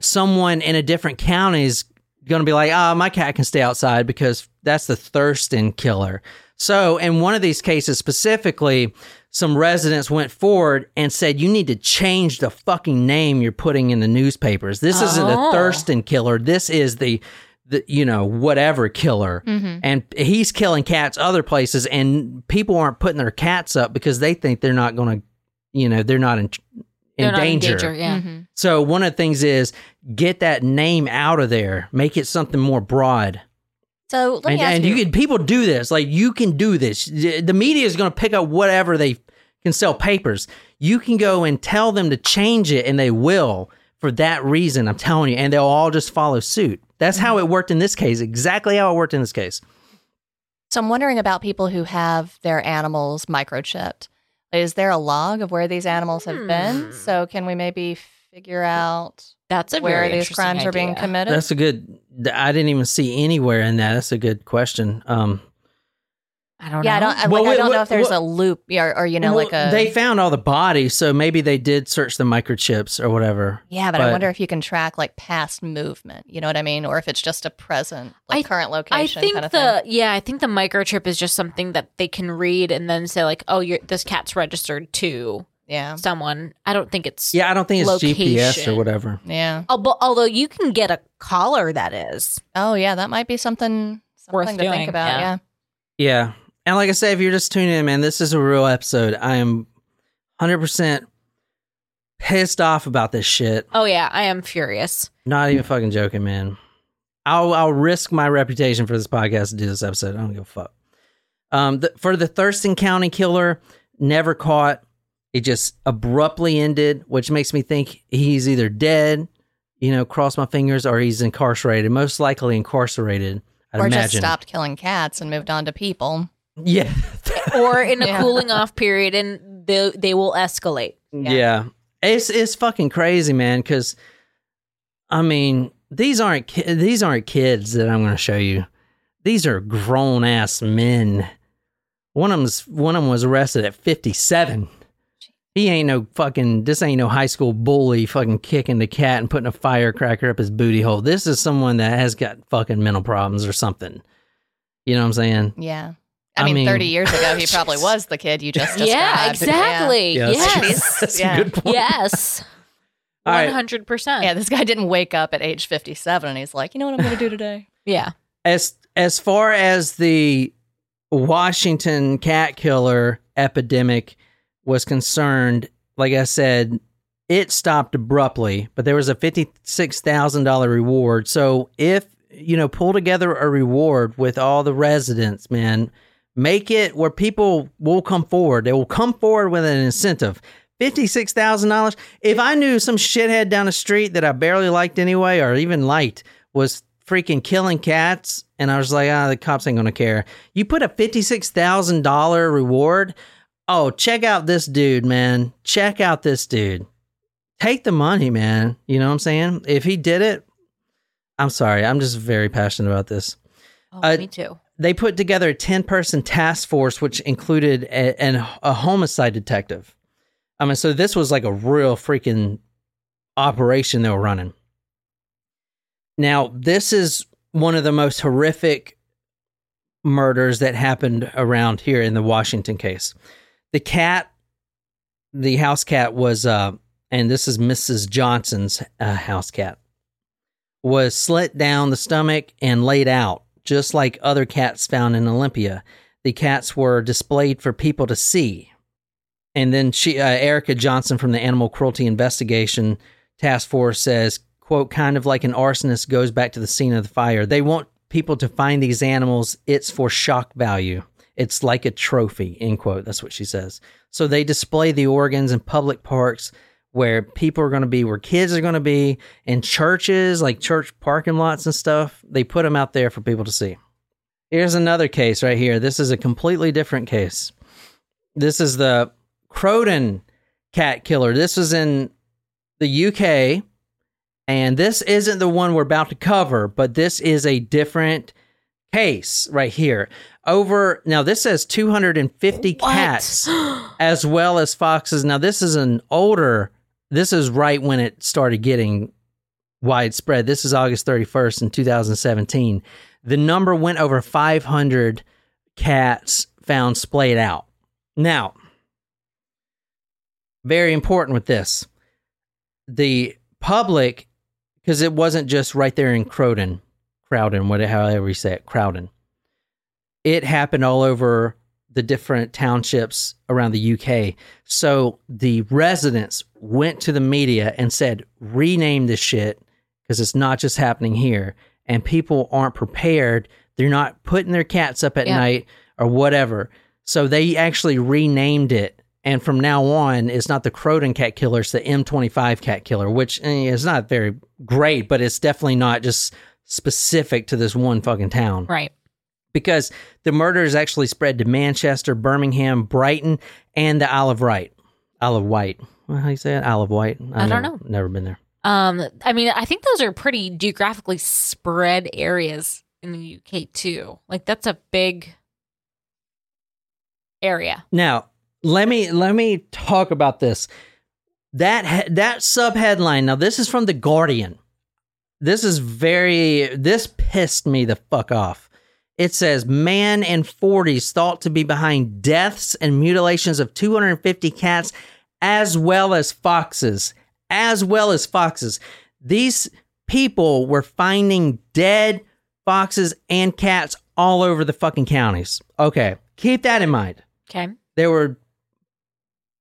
someone in a different county is going to be like, ah, my cat can stay outside because that's the Thurston killer. So, in one of these cases specifically, some residents went forward and said, you need to change the fucking name you're putting in the newspapers. This isn't the Oh. Thurston killer. This is the, the you know, whatever killer. And he's killing cats other places, and people aren't putting their cats up because they think they're not going to, you know, they're not in, in, danger. in danger. Yeah. Mhm. So one of the things is get that name out of there, make it something more broad. So let And, ask and you. you can people do this. Like you can do this. The media is going to pick up whatever they can sell papers. You can go and tell them to change it, and they will for that reason. I'm telling you, and they'll all just follow suit. That's how Mm-hmm. it worked in this case. Exactly how it worked in this case. So I'm wondering about people who have their animals microchipped. Is there a log of where these animals have been? Hmm. So can we maybe figure out That's a where these interesting crimes are being committed? That's a good. I didn't even see anywhere in that. That's a good question. Um, I don't yeah, I know. don't. Well, like, I don't know if there's what- a loop or, or you know, well, like a. they found all the bodies, so maybe they did search the microchips or whatever. yeah, but, I wonder if you can track like past movement. You know what I mean? Or if it's just a present, like I- current I location think kind of the thing. yeah, I think the microchip is just something that they can read and then say like, oh, you're, this cat's registered to Yeah, someone. I don't think it's Yeah, I don't think it's GPS or whatever. yeah. Although, although you can get a collar that is. Oh, yeah. That might be something Worth something to doing, think about. yeah. Yeah. Yeah. And like I said, if you're just tuning in, man, this is a real episode. I am 100% pissed off about this shit. Oh yeah, I am furious. Not even fucking joking, man. I'll I'll risk my reputation for this podcast to do this episode. I don't give a fuck. Um, the, for the Thurston County killer, never caught. It just abruptly ended, which makes me think he's either dead, you know, cross my fingers, or he's incarcerated. Most likely incarcerated. I'd Or imagine. just stopped killing cats and moved on to people. Yeah. Or in a Yeah. cooling off period, and they they will escalate. Yeah. It's it's fucking crazy, man, cuz I mean, these aren't ki- these aren't kids that I'm going to show you. These are grown ass men. One of them's one of them was arrested at 57. He ain't no fucking this ain't no high school bully fucking kicking the cat and putting a firecracker up his booty hole. This is someone that has got fucking mental problems or something. You know what I'm saying? Yeah. I, I mean, mean- 30 years ago, he probably was the kid you just described. Yeah, exactly. that's, yes. that's Yeah. a good point. yes. All One right. hundred percent. Yeah, this guy didn't wake up at age 57 and he's like, you know what I'm going to do today? Yeah. as as far as the Washington cat killer epidemic was concerned, like I said, it stopped abruptly, but there was a $56,000 reward. So if, you know, pull together a reward with all the residents, man, make it where people will come forward. They will come forward with an incentive. $56,000. If I knew some shithead down the street that I barely liked anyway, or even liked, was freaking killing cats, and I was like, ah, the cops ain't gonna care. You put a $56,000 reward. Oh, check out this dude, man. Check out this dude. Take the money, man. You know what I'm saying? If he did it, I'm sorry. I'm just very passionate about this Oh, Uh, me too. They put together a 10 person task force which included a, an, a homicide detective I mean, so this was like a real freaking operation they were running. Now, this is one of the most horrific murders that happened around here in the Washington case. The cat, the house cat was, uh, and this is Mrs. Johnson's uh, house cat, was slit down the stomach and laid out, just like other cats found in Olympia. The cats were displayed for people to see. And then she, uh, Erica Johnson from the Animal Cruelty Investigation Task Force says, quote, kind of like an arsonist goes back to the scene of the fire. They want people to find these animals. It's for shock value. It's like a trophy, end quote. That's what she says. So they display the organs in public parks where people are going to be, where kids are going to be, in churches, like church parking lots and stuff. They put them out there for people to see. Here's another case right here. This is a completely different case. This is the Croydon cat killer. This was in the UK, and this isn't the one we're about to cover, but this is a different case right here. Over now, this says 250 What? cats as well as foxes. Now, this is an older. This is right when it started getting widespread. This is August 31st in 2017. The number went over 500 cats found splayed out. Now, very important with this. The public, because it wasn't just right there in Croydon, Crowden, whatever however you say it, Crowden. It happened all over the different townships around the UK. So the residents went to the media and said, rename this shit because it's not just happening here. And people aren't prepared. They're not putting their cats up at Yeah. night or whatever. So they actually renamed it. And from now on, it's not the Croydon cat killer, it's the M25 cat killer, which eh, is not very great, but it's definitely not just specific to this one fucking town Right. Because the murders actually spread to Manchester, Birmingham, Brighton, and the Isle of Wight. Isle of Wight. Well, how you say it? Isle of Wight. I don't never- know. Never been there. Um, I mean, I think those are pretty geographically spread areas in the UK too. Like that's a big area. Now, let me let me talk about this. That that sub headline. Now, this is from the Guardian. This is very. This pissed me the fuck off. It says man in 40s thought to be behind deaths and mutilations of 250 cats, as well as foxes, as well as foxes. These people were finding dead foxes and cats all over the fucking counties. Okay, keep that in mind Okay. they were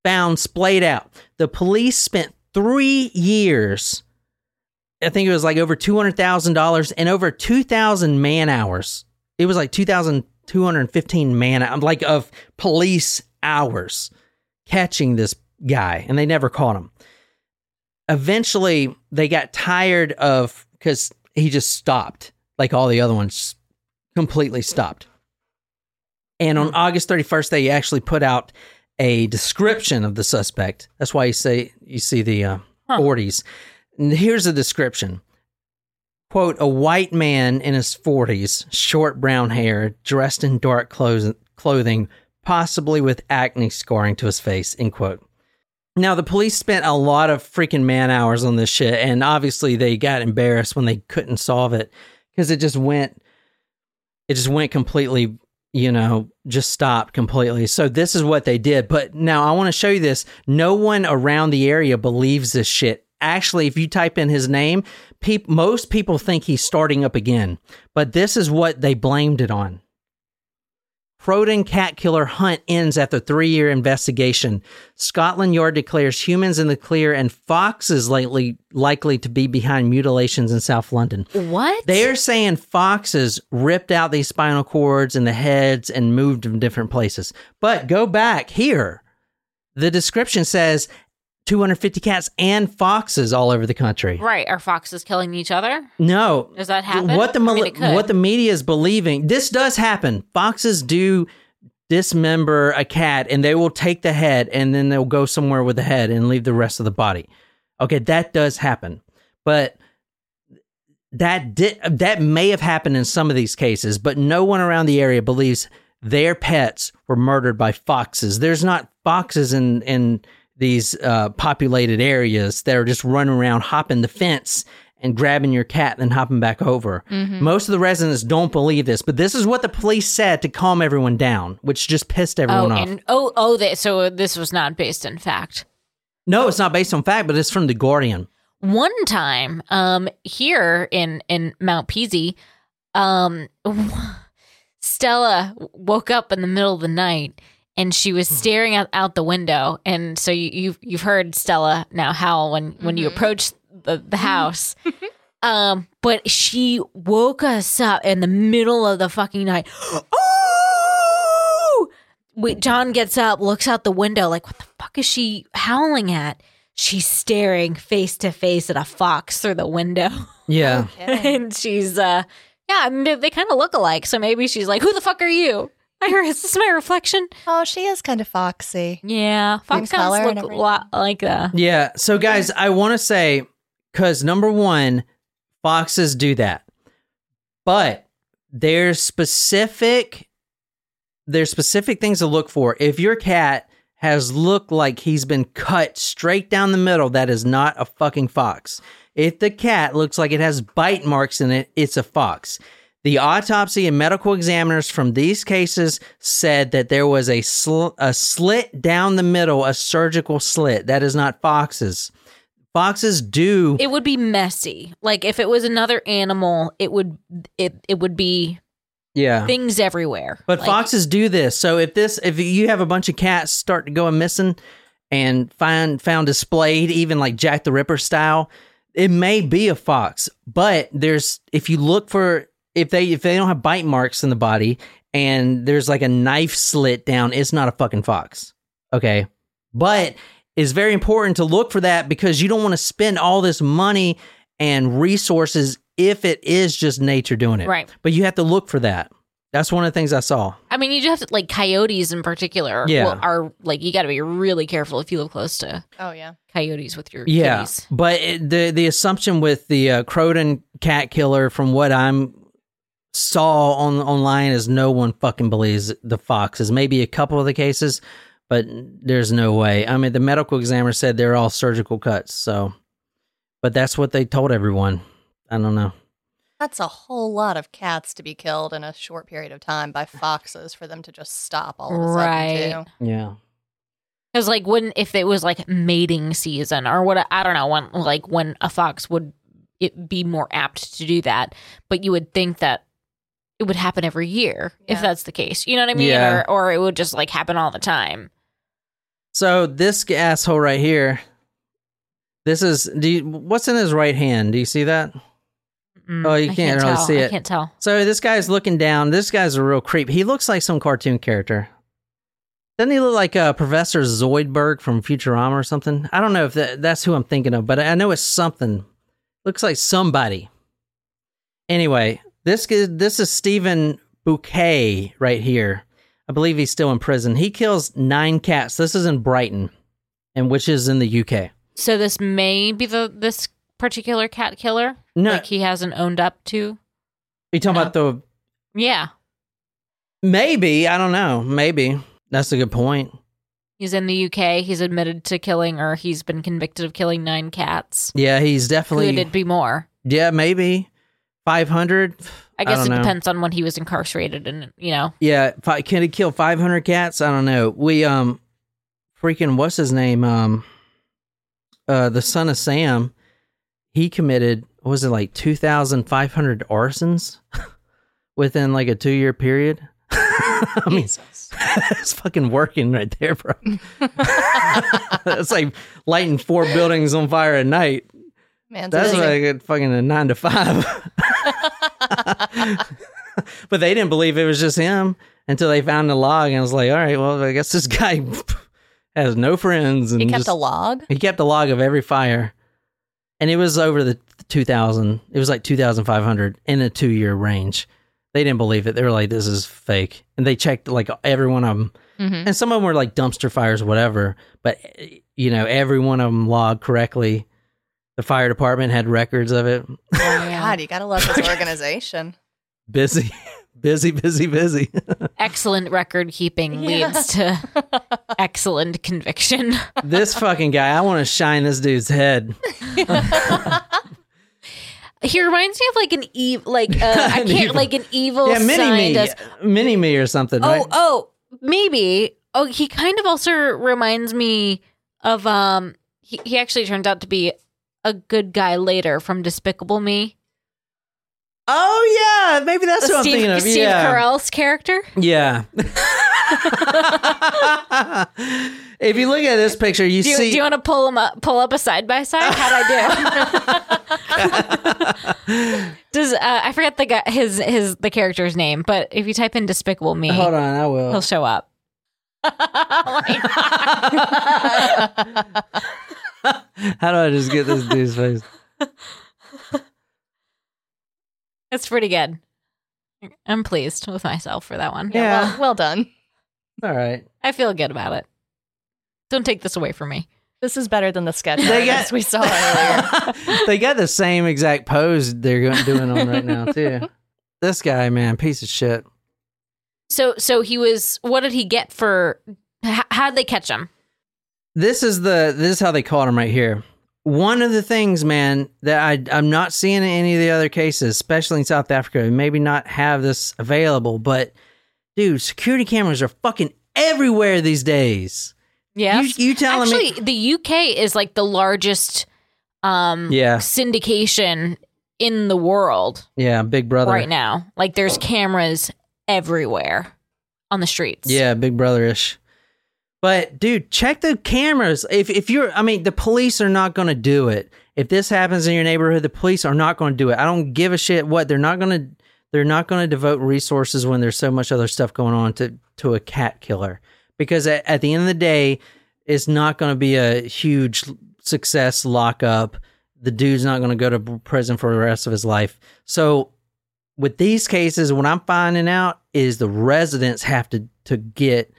found splayed out. The police spent three years, I think it was like over $200,000 and over 2,000 man hours. It was like 2,215 man like of police hours catching this guy, and they never caught him. Eventually, they got tired of, because he just stopped, like all the other ones completely stopped. And on August 31st, they actually put out a description of the suspect. That's why you say you see the uh, Huh. 40s. And here's a description. Quote, a white man in his 40s, short brown hair, dressed in dark clothes, clothing, possibly with acne scarring to his face, end quote. Now, the police spent a lot of freaking man hours on this shit, and obviously they got embarrassed when they couldn't solve it because it just went, it just went completely, you know, just stopped completely. So this is what they did. But now I want to show you this. No one around the area believes this shit. Actually, if you type in his name, peop- most people think he's starting up again. But this is what they blamed it on. Croydon cat killer hunt ends after three year investigation. Scotland Yard declares humans in the clear and foxes likely likely to be behind mutilations in South London. What? They're saying foxes ripped out these spinal cords and the heads and moved them different places. But go back here. The description says 250 cats and foxes all over the country. right. Are foxes killing each other? No. Does that happen? What the I mean, what the media is believing, this does happen. Foxes do dismember a cat and they will take the head and then they'll go somewhere with the head and leave the rest of the body. Okay, that does happen. But that did that may have happened in some of these cases, but no one around the area believes their pets were murdered by foxes. There's not foxes in in these uh, populated areas that are just running around, hopping the fence and grabbing your cat and then hopping back over. Most of the residents don't believe this, but this is what the police said to calm everyone down, which just pissed Oh, everyone off. and oh, oh, they, so this was not based in fact. no, it's not based on fact, but it's from the Guardian. One time, um, here in in Mount Peasy, um, Stella woke up in the middle of the night and she was staring out, out the window. And so you, you've you've heard Stella now howl when when you approach the the house. um, but she woke us up in the middle of the fucking night. Oh! We, John gets up, looks out the window, like, what the fuck is she howling at? She's staring face to face at a fox through the window. Yeah. and she's, uh, yeah, I mean, they, they kind of look alike. So maybe she's like, who the fuck are you? I heard, is this my reflection? Oh, she is kind of foxy. Yeah, Same fox kind of look a lot like that. Yeah. So, guys, I want to say, because number one, foxes do that, but there's specific, there's specific things to look for. If your cat has looked like he's been cut straight down the middle, that is not a fucking fox. If the cat looks like it has bite marks in it, it's a fox. The autopsy and medical examiners from these cases said that there was a, sl- a slit down the middle, a surgical slit. That is not foxes. Foxes do. It would be messy. Like if it was another animal, it would it it would be yeah. things everywhere. But Like, foxes do this. So if this, if you have a bunch of cats start to go missing and find found displayed, even like Jack the Ripper style, it may be a fox. But there's if you look for if they if they don't have bite marks in the body and there's like a knife slit down, it's not a fucking fox. Okay, but it's very important to look for that because you don't want to spend all this money and resources if it is just nature doing it. Right. But you have to look for that. That's one of the things I saw. I mean, you just have to like coyotes in particular. Yeah. will- are like you got to be really careful if you live close to Oh yeah. coyotes with your Yeah, kitties. but it, the the assumption with the uh, Croydon cat killer, from what I'm saw on online, is no one fucking believes the foxes. Maybe a couple of the cases, but there's no way. I mean, the medical examiner said they're all surgical cuts. So, but that's what they told everyone. I don't know. That's a whole lot of cats to be killed in a short period of time by foxes for them to just stop all of a Right. sudden too. Yeah. Because like when if it was like mating season or what I don't know when like when a fox would it be more apt to do that, but you would think that it would happen every year if that's the case. You know what I mean? Yeah. Or or it would just like happen all the time. So this asshole right here. This is. Do you, what's in his right hand? Do you see that? Mm, Oh, you I can't really tell. see I can't tell. So this guy's looking down. This guy's a real creep. He looks like some cartoon character. Doesn't he look like uh, Professor Zoidberg from Futurama or something? I don't know if that, that's who I'm thinking of, but I know it's something. Looks like somebody. Anyway, this is, this is Stephen Bouquet right here. I believe he's still in prison. He kills nine cats. This is in Brighton, and which is in the UK. So this may be the this particular cat killer. No, Like he hasn't owned up to. Are you talking no. about the Yeah. maybe? I don't know. Maybe that's a good point. He's in the UK. He's admitted to killing or he's been convicted of killing nine cats. Yeah, he's definitely. Could it be more? Yeah, maybe five hundred. I guess don't it know. depends on when he was incarcerated and you know. Yeah, fi- can he kill five hundred cats? I don't know. We um, freaking what's his name? Um, uh, the son of Sam. He committed what was it like two thousand five hundred arsons within like a two year period. I mean, it's fucking working right there, bro. it's like lighting four buildings on fire at night. Man, That's so like a fucking a nine to five. but they didn't believe it was just him until they found the log and was like, all right, well, I guess this guy has no friends. And he kept just- a log. he kept a log of every fire. And it was over the 2000. It was like 2,500 in a two year range. They didn't believe it. They were like, this is fake. And they checked like every one of them. Mhm. And some of them were like dumpster fires, whatever. But, you know, every one of them logged correctly. The fire department had records of it. Oh, God, you gotta love this organization. Busy, busy, busy, busy. Excellent record keeping leads to excellent conviction. this fucking guy, I want to shine this dude's head. He reminds me of like an evil, like uh, I can't, evil- like an evil yeah, mini me, scientist. mini me or something, right? Oh, oh, maybe. Oh, he kind of also reminds me of um. He he actually turns out to be a good guy later from Despicable Me. Oh, yeah, maybe that's what I'm thinking of. Steve yeah, Carell's character. yeah. if you look at this picture, you Do see. do you want to pull him up? Pull up a side by side. How'd I do? Does uh, I forget the guy his his the character's name? But if you type in Despicable Me, Hold on, I will. he'll show up. How do I just get this dude's face? It's pretty good. I'm pleased with myself for that one. Yeah. Well, well done. All right. I feel good about it. Don't take this away from me. This is better than the sketch They got- artist we saw earlier. they got the same exact pose they're go- doing on right now too. This guy, man, piece of shit. So so he was. What did he get for? H- how did they catch him? This is the this is how they caught him right here. One of the things, man, that I I'm not seeing in any of the other cases, especially in South Africa, maybe not have this available, but dude, security cameras are fucking everywhere these days. Yeah, You, you telling me? Actually, the UK is like the largest um Yeah. syndication in the world Yeah, Big Brother. right now. Like there's cameras everywhere on the streets. Yeah, Big Brother-ish. But dude, check the cameras. If if you're, I mean, the police are not going to do it. If this happens in your neighborhood, the police are not going to do it. I don't give a shit what they're not going to. They're not going to devote resources when there's so much other stuff going on to to a cat killer. Because at, at the end of the day, it's not going to be a huge success lockup. The dude's not going to go to prison for the rest of his life. So with these cases, what I'm finding out is the residents have to to get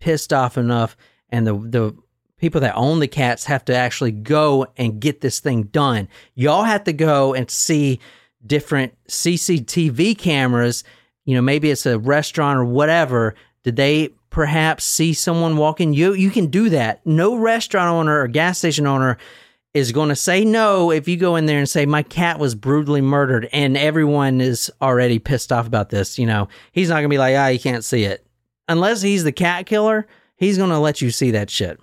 pissed off enough, and the the people that own the cats have to actually go and get this thing done. Y'all have to go and see different CCTV cameras. You know, maybe it's a restaurant or whatever. Did they perhaps see someone walking? You you can do that. No restaurant owner or gas station owner is going to say no if you go in there and say my cat was brutally murdered and everyone is already pissed off about this you know he's not going to be like ah you can't see it unless he's the cat killer he's going to let you see that shit.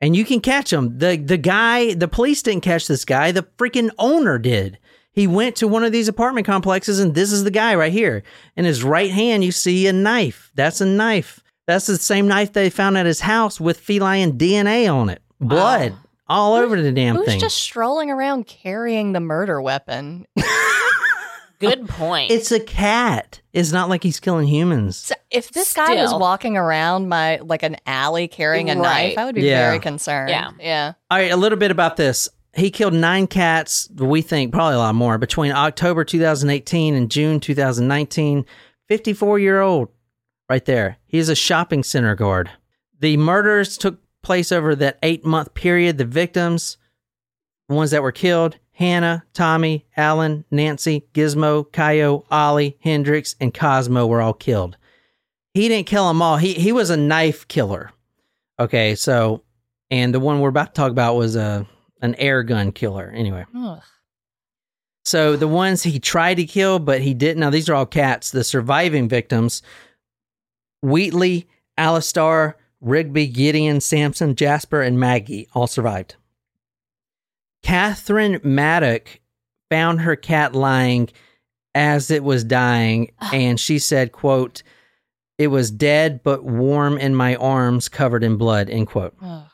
And you can catch him. The the guy the police didn't catch this guy. The freaking owner did. He went to one of these apartment complexes and this is the guy right here. In his right hand you see a knife. That's a knife. That's the same knife they found at his house with feline dna on it. Blood all over the damn thing. Who's just strolling around carrying the murder weapon? Good point. It's a cat. It's not like he's killing humans. So if this guy was walking around my like an alley carrying a Right. knife, I would be Yeah. very concerned. Yeah. Yeah. All right, a little bit about this. He killed nine cats, we think probably a lot more, between October 2018 and June 2019. 54 year old, right there. He's a shopping center guard. The murders took place over that eight month period. The victims, the ones that were killed, Hannah, Tommy, Alan, Nancy, Gizmo, Kaio, Ollie, Hendrix, and Cosmo were all killed. He didn't kill them all. He he was a knife killer. Okay, so and the one we're about to talk about was a an air gun killer. Anyway, Ugh. so the ones he tried to kill but he didn't. Now these are all cats. The surviving victims: Wheatley, Alistar, Rigby, Gideon, Samson, Jasper, and Maggie all survived. Catherine Maddock found her cat lying as it was dying, and she said, "quote It was dead but warm in my arms, covered in blood." End quote. Ugh.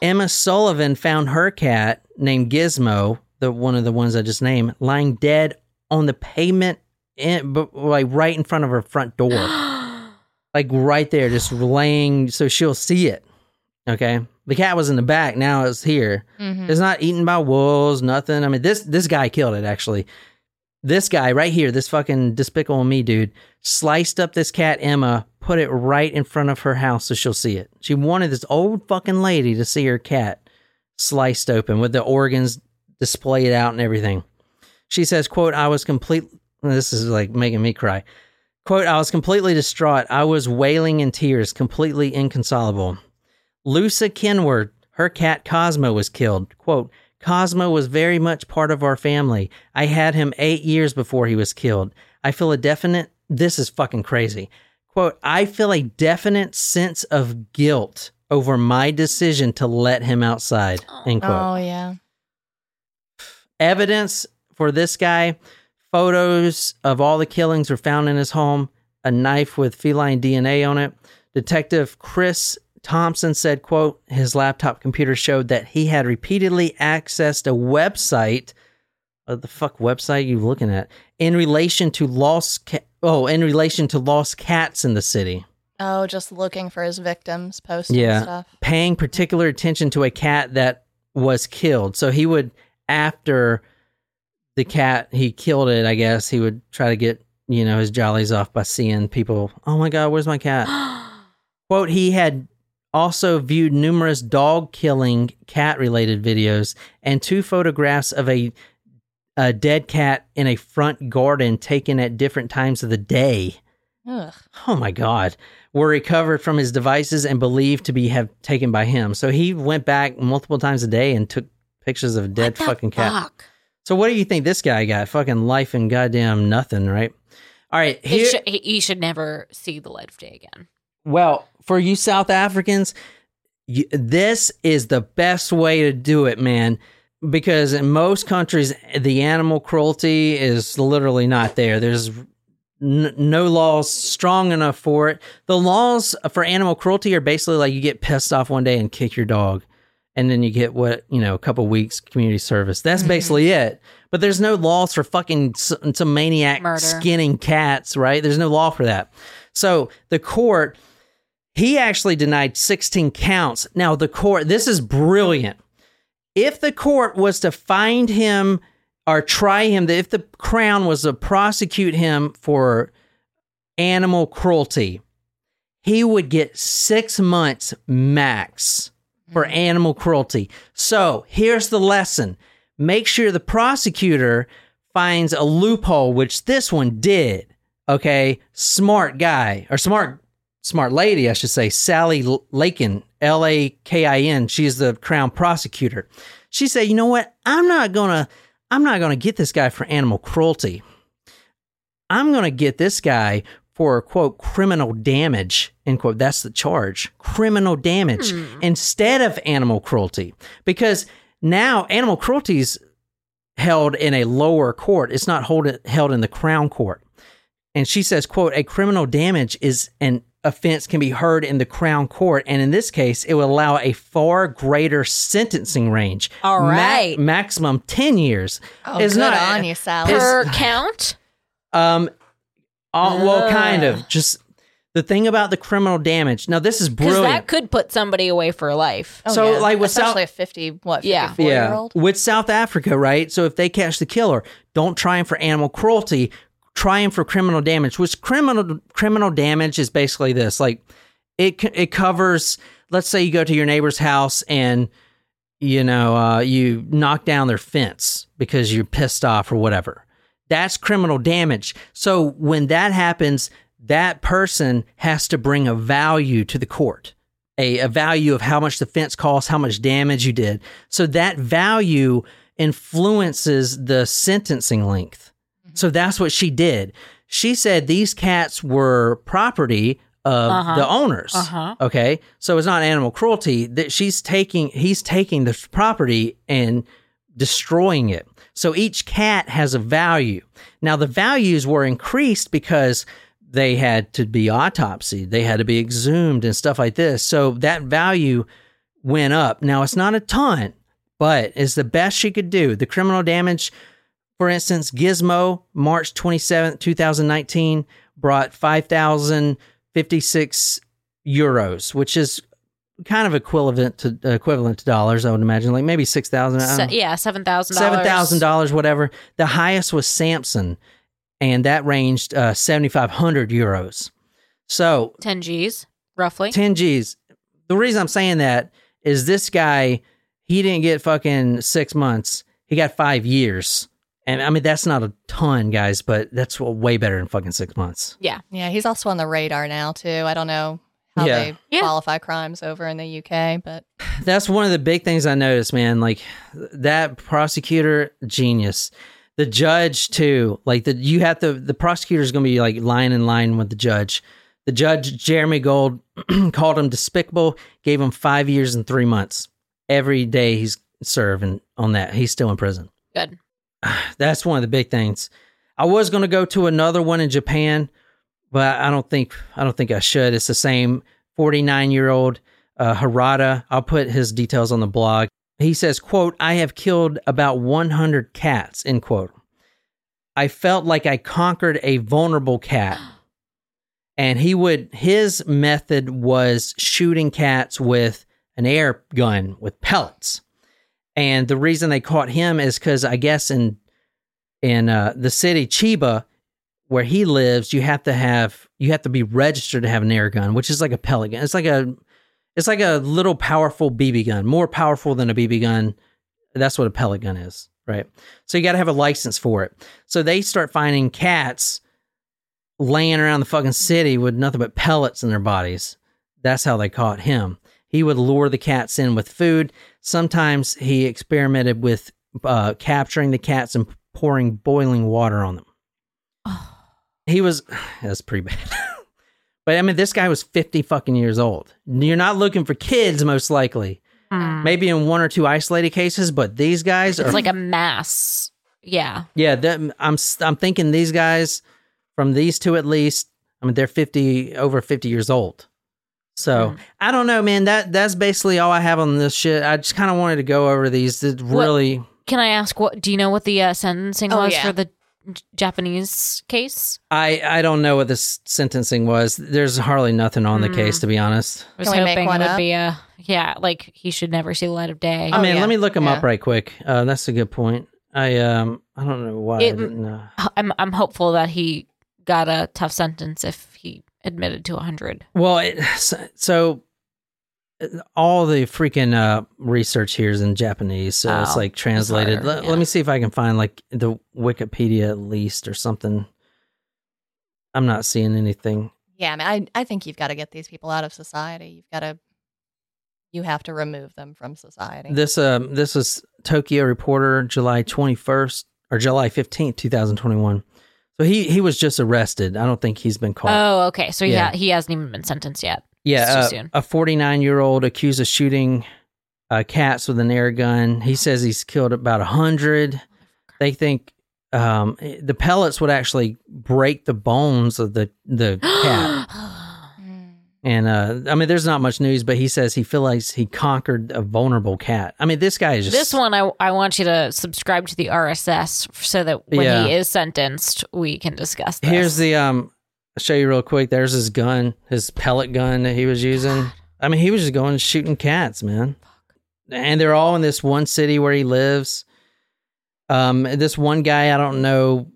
Emma Sullivan found her cat named Gizmo, the one of the ones I just named, lying dead on the pavement, in, like right in front of her front door, like right there, just laying so she'll see it. Okay, the cat was in the back. Now it's here. Mhm. It's not eaten by wolves, nothing. I mean, this this guy killed it actually. This guy right here, this fucking despicable me dude, sliced up this cat Emma, put it right in front of her house so she'll see it. She wanted this old fucking lady to see her cat sliced open with the organs displayed out and everything. She says, quote, I was complete This is like making me cry. Quote, I was completely distraught. I was wailing in tears, completely inconsolable. Lusa Kenward, her cat Cosmo was killed. Quote, Cosmo was very much part of our family. I had him eight years before he was killed. I feel a definite, this is fucking crazy. Quote, I feel a definite sense of guilt over my decision to let him outside. Oh. End quote. Oh yeah. Evidence for this guy photos of all the killings were found in his home, a knife with feline DNA on it. Detective Chris Thompson said, quote, his laptop computer showed that he had repeatedly accessed a website. What the fuck website you looking at? In relation to lost ca- oh, in relation to lost cats in the city. Oh, just looking for his victims, posting Yeah. stuff. paying particular attention to a cat that was killed. So he would, after the cat, he killed it, I guess, he would try to get, you know, his jollies off by seeing people, oh my God, where's my cat? Quote, he had also viewed numerous dog killing cat related videos and two photographs of a, a dead cat in a front garden taken at different times of the day Ugh. oh my god were recovered from his devices and believed to be have taken by him so he went back multiple times a day and took pictures of a dead What the fucking cat fuck? so what do you think this guy got fucking life and goddamn nothing right all right here should, he, he should never see the light of day again. well for you south africans you, this is the best way to do it man because in most countries the animal cruelty is literally not there. There's n- no laws strong enough for it. The laws for animal cruelty are basically like you get pissed off one day and kick your dog and then you get what you know a couple weeks community service. That's mm-hmm. basically it. But there's no laws for fucking some maniac Murder. skinning cats right? There's no law for that. So the court he actually denied 16 counts. Now, the court, this is brilliant. If the court was to find him or try him, if the crown was to prosecute him for animal cruelty, he would get six months max for mm-hmm. animal cruelty. So here's the lesson make sure the prosecutor finds a loophole, which this one did. Okay, smart guy or smart smart lady, I should say, Sally Lakin, L A K I N. She's the crown prosecutor. She said, "You know what? I'm not gonna, I'm not gonna get this guy for animal cruelty. I'm gonna get this guy for quote criminal damage end quote. That's the charge, criminal damage hmm. instead of animal cruelty, because now animal cruelty is held in a lower court. It's not hold, held in the crown court." and she says quote a criminal damage is an offense can be heard in the crown court and in this case it will allow a far greater sentencing range All right. maximum 10 years Oh, It's good not- on you, Sally. Per count? um uh, well kind of just the thing about the criminal damage now this is Because brilliant that could put somebody away for life. Oh, so, yeah. like, with South- especially a fifty what Yeah. fifty four year old. with south africa right so if they catch the killer don't try him for animal cruelty try him for criminal damage which criminal criminal damage is basically this like it it covers let's say you go to your neighbor's house and you know uh, you knock down their fence because you're pissed off or whatever. That's criminal damage. So when that happens that person has to bring a value to the court a, a value of how much the fence costs how much damage you did. So that value influences the sentencing length so that's what she did she said these cats were property of Uh-huh. the owners Uh-huh. Okay. So it's not animal cruelty that she's taking, he's taking the property and destroying it. So each cat has a value. Now the values were increased because they had to be autopsied, they had to be exhumed and stuff like this. So that value went up. Now it's not a ton, but it's the best she could do. The criminal damage, for instance, Gizmo, March 27th, 2019, brought 5,056 euros, which is kind of equivalent to equivalent to dollars, I would imagine, like maybe six thousand, Se- yeah, seven thousand seven thousand dollars, whatever. The highest was Samson, and that ranged uh, seventy five hundred euros. So Ten G's, roughly. ten G's. The reason I'm saying that is this guy, he didn't get fucking six months. He got five years, And I mean, that's not a ton, guys, but that's way better than fucking six months. Yeah, Yeah. he's also on the radar now too. I don't know how Yeah. they Yeah. qualify crimes over in the UK, but That's one of the big things I noticed, man. Like that prosecutor, genius. The judge too. Like the you have to. The prosecutor is going to be like line in line with the judge. The judge, Jeremy Gold, called him despicable. Gave him five years and three months. Every day he's serving on that. He's still in prison. Good. That's one of the big things. I was going to go to another one in Japan, but I don't think I don't think I should. It's the same 49 year old uh, Harada. I'll put his details on the blog. He says, "quote I have killed about 100 cats." End quote. I felt like I conquered a vulnerable cat. And he would his method was shooting cats with an air gun with pellets. And the reason they caught him is because I guess in in uh, the city Chiba, where he lives, you have to have you have to be registered to have an air gun, which is like a pellet gun. It's like a it's like a little powerful BB gun, more powerful than a BB gun. That's what a pellet gun is, right? So you got to have a license for it. So they start finding cats laying around the fucking city with nothing but pellets in their bodies. That's how they caught him. He would lure the cats in with food. Sometimes he experimented with uh, capturing the cats and pouring boiling water on them. Oh. He was that's pretty bad. but I mean, this guy was fifty fucking years old. You're not looking for kids, most likely. Maybe in one or two isolated cases, but these guys are It's like a mass. Yeah. yeah. That, I'm I'm thinking these guys from these two at least. I mean, they're fifty over fifty years old. So Mm. I don't know, man. That that's basically all I have on this shit. I just kind of wanted to go over these. It really. Can I ask what? Do you know what the uh, sentencing Oh, was yeah. for the J- Japanese case? I I don't know what this sentencing was. There's hardly nothing on the Mm. case, to be honest. I was Can hoping it would up? be a yeah, like he should never see the light of day. I Oh, mean, yeah. let me look them up right quick. Uh, that's a good point. I um I don't know why I It- didn't know. I'm I'm hopeful that he got a tough sentence if he admitted to a hundred. Well, it, so uh, all the freaking uh, research here is in Japanese, so it's Oh, like translated. harder, Let, yeah. let me see if I can find like the Wikipedia at least or something. I'm not seeing anything. yeah, I mean, I I think you've got to get these people out of society. You've got to you have to remove them from society. This um this was Tokyo Reporter, July 21st or July 15th, 2021. So he he was just arrested. I don't think he's been caught. Oh, okay. So Yeah. yeah, he hasn't even been sentenced yet. Yeah, uh, soon. a 49 year old accused of shooting uh, cats with an air gun. He says he's killed about a hundred. They think um, the pellets would actually break the bones of the the cat. And uh, I mean, there's not much news, but he says he feels like he conquered a vulnerable cat. I mean, this guy is just This one, I, I want you to subscribe to the RSS so that when Yeah. he is sentenced, we can discuss this. Here's the um. I'll show you real quick. There's his gun, his pellet gun that he was using. I mean, he was just going shooting cats, man. And they're all in this one city where he lives. Um, this one guy, I don't know.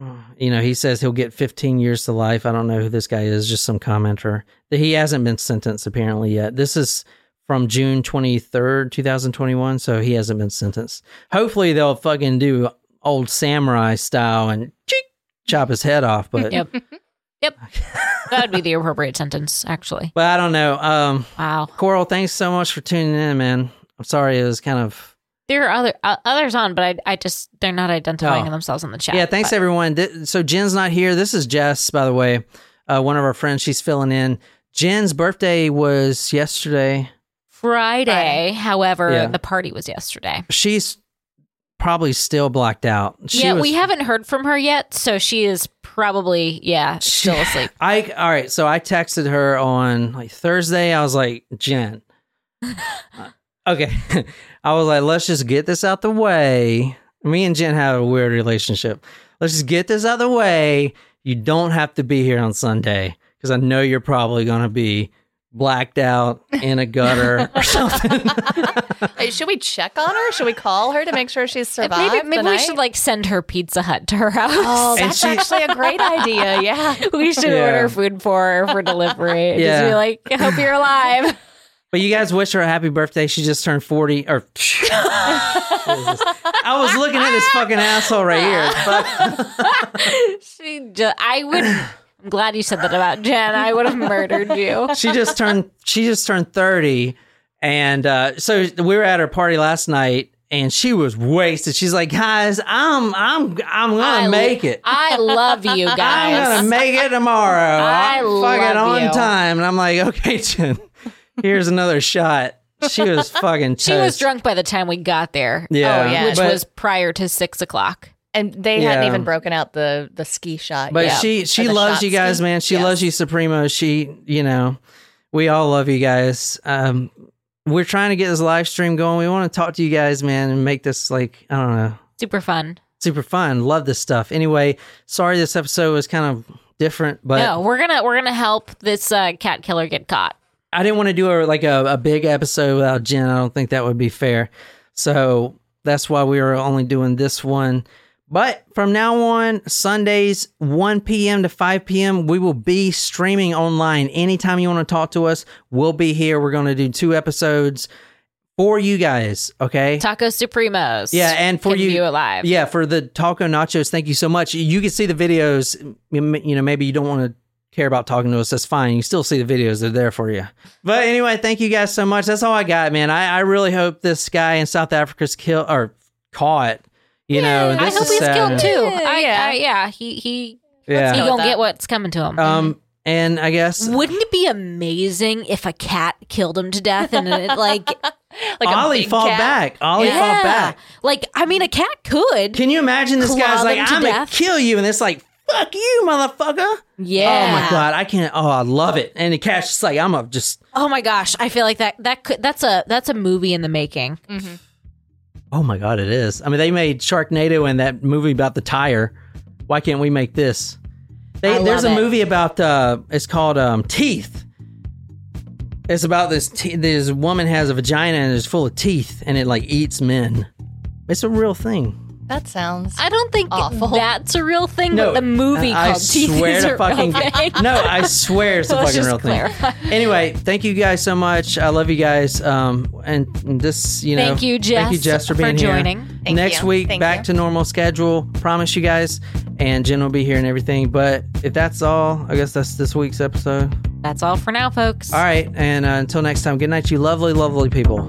You know, he says he'll get 15 years to life. I don't know who this guy is. Just some commenter. He hasn't been sentenced apparently yet. This is from June 23rd, 2021. So he hasn't been sentenced. Hopefully they'll fucking do old samurai style and cheek, chop his head off. But Yep. Yep. that would be the appropriate sentence, actually. But I don't know. Um, Wow. Coral, thanks so much for tuning in, man. I'm sorry it was kind of. There are other uh, others on, but I, I just they're not identifying Oh. themselves in the chat. Yeah, thanks but- everyone. Th- So Jen's not here. This is Jess, by the way, uh, one of our friends. She's filling in. Jen's birthday was yesterday. Friday, Friday. however, Yeah. the party was yesterday. She's probably still blacked out. She yeah, was- we haven't heard from her yet, so she is probably yeah still asleep. I all right. So I texted her on like Thursday. I was like, Jen. uh, okay. I was like, let's just get this out the way. Me and Jen have a weird relationship. Let's just get this out of the way. You don't have to be here on Sunday because I know you're probably gonna be blacked out in a gutter or something. Hey, should we check on her? Should we call her to make sure she's survived? maybe maybe the we night? should like send her Pizza Hut to her house. Oh, that's she- actually a great idea. Yeah. we should Yeah. order food for her for delivery. Yeah. Just be like, I hope you're alive. But you guys wish her a happy birthday. She just turned 40 or I was looking at this fucking asshole right here. Fuck. She ju- I would. I'm glad you said that about Jen. I would have murdered you. She just turned she just turned 30 and uh so we were at her party last night and she was wasted. She's like, "Guys, I'm I'm I'm going to I- make it. I love you guys. I'm gonna make it tomorrow. I I'm fucking love on time. And I'm like, okay, Jen, here's another shot. She was fucking toast. She was drunk by the time we got there. Yeah, Oh, yeah. which but, was prior to six o'clock. And they hadn't even broken out the the ski shot. but yet. she she loves you guys, ski. man. She Yes. loves you, Supremo. She, you know, we all love you guys. Um, we're trying to get this live stream going. We want to talk to you guys, man, and make this like I don't know, Super fun. super fun. Love this stuff. Anyway, sorry this episode was kind of different, but no, we're gonna we're gonna help this uh, cat killer get caught. I didn't want to do a like a, a big episode without Jen. I don't think that would be fair. So that's why we were only doing this one. But from now on, Sundays, 1 p.m. to 5 p.m., we will be streaming online. Anytime you want to talk to us, we'll be here. We're going to do two episodes for you guys. Okay. Taco Supremos. Yeah, and for you- view it live. Yeah, for the taco nachos, thank you so much. You can see the videos. You know, maybe you don't want to care about talking to us. That's fine. You still see the videos; they're there for you. But anyway, thank you guys so much. That's all I got, man. I, I really hope this guy in South Africa's killed or caught. You know, I hope is he's sad. killed too. Yeah, I, yeah. I, yeah, he he Yeah. he go with gonna get what's coming to him. Um, and I guess Wouldn't it be amazing if a cat killed him to death and it, like like a Ollie big fought cat. back. Ollie yeah. fought back. Like I mean, a cat could. Can you imagine this guy's like, I'm gonna kill you, and it's like, fuck you, motherfucker. yeah. Oh my god, I can't. Oh, I love it. And the cat's just like, I'm a just. Oh my gosh, I feel like that that could that's a that's a movie in the making. Oh my god, it is. I mean, they made Sharknado and that movie about the tire. Why can't we make this? They, I there's a it. movie about. Uh, it's called um, Teeth. It's about this. Te- this woman has a vagina and it's full of teeth, and it like eats men. It's a real thing. That sounds. I don't think Awful. that's a real thing, No, but the movie I called Teeth swear is to a fucking real thing. no, I swear it's a Let's fucking just real thing. Anyway, thank you guys so much. I love you guys. Um, and this, you know, Thank you, Jess, thank you, Jess, for for being here. joining. Thank Next you. week, Thank back you. to normal schedule. Promise you guys, and Jen will be here and everything. But if that's all, I guess that's this week's episode. That's all for now, folks. All right, and uh, until next time, good night, you lovely, lovely people.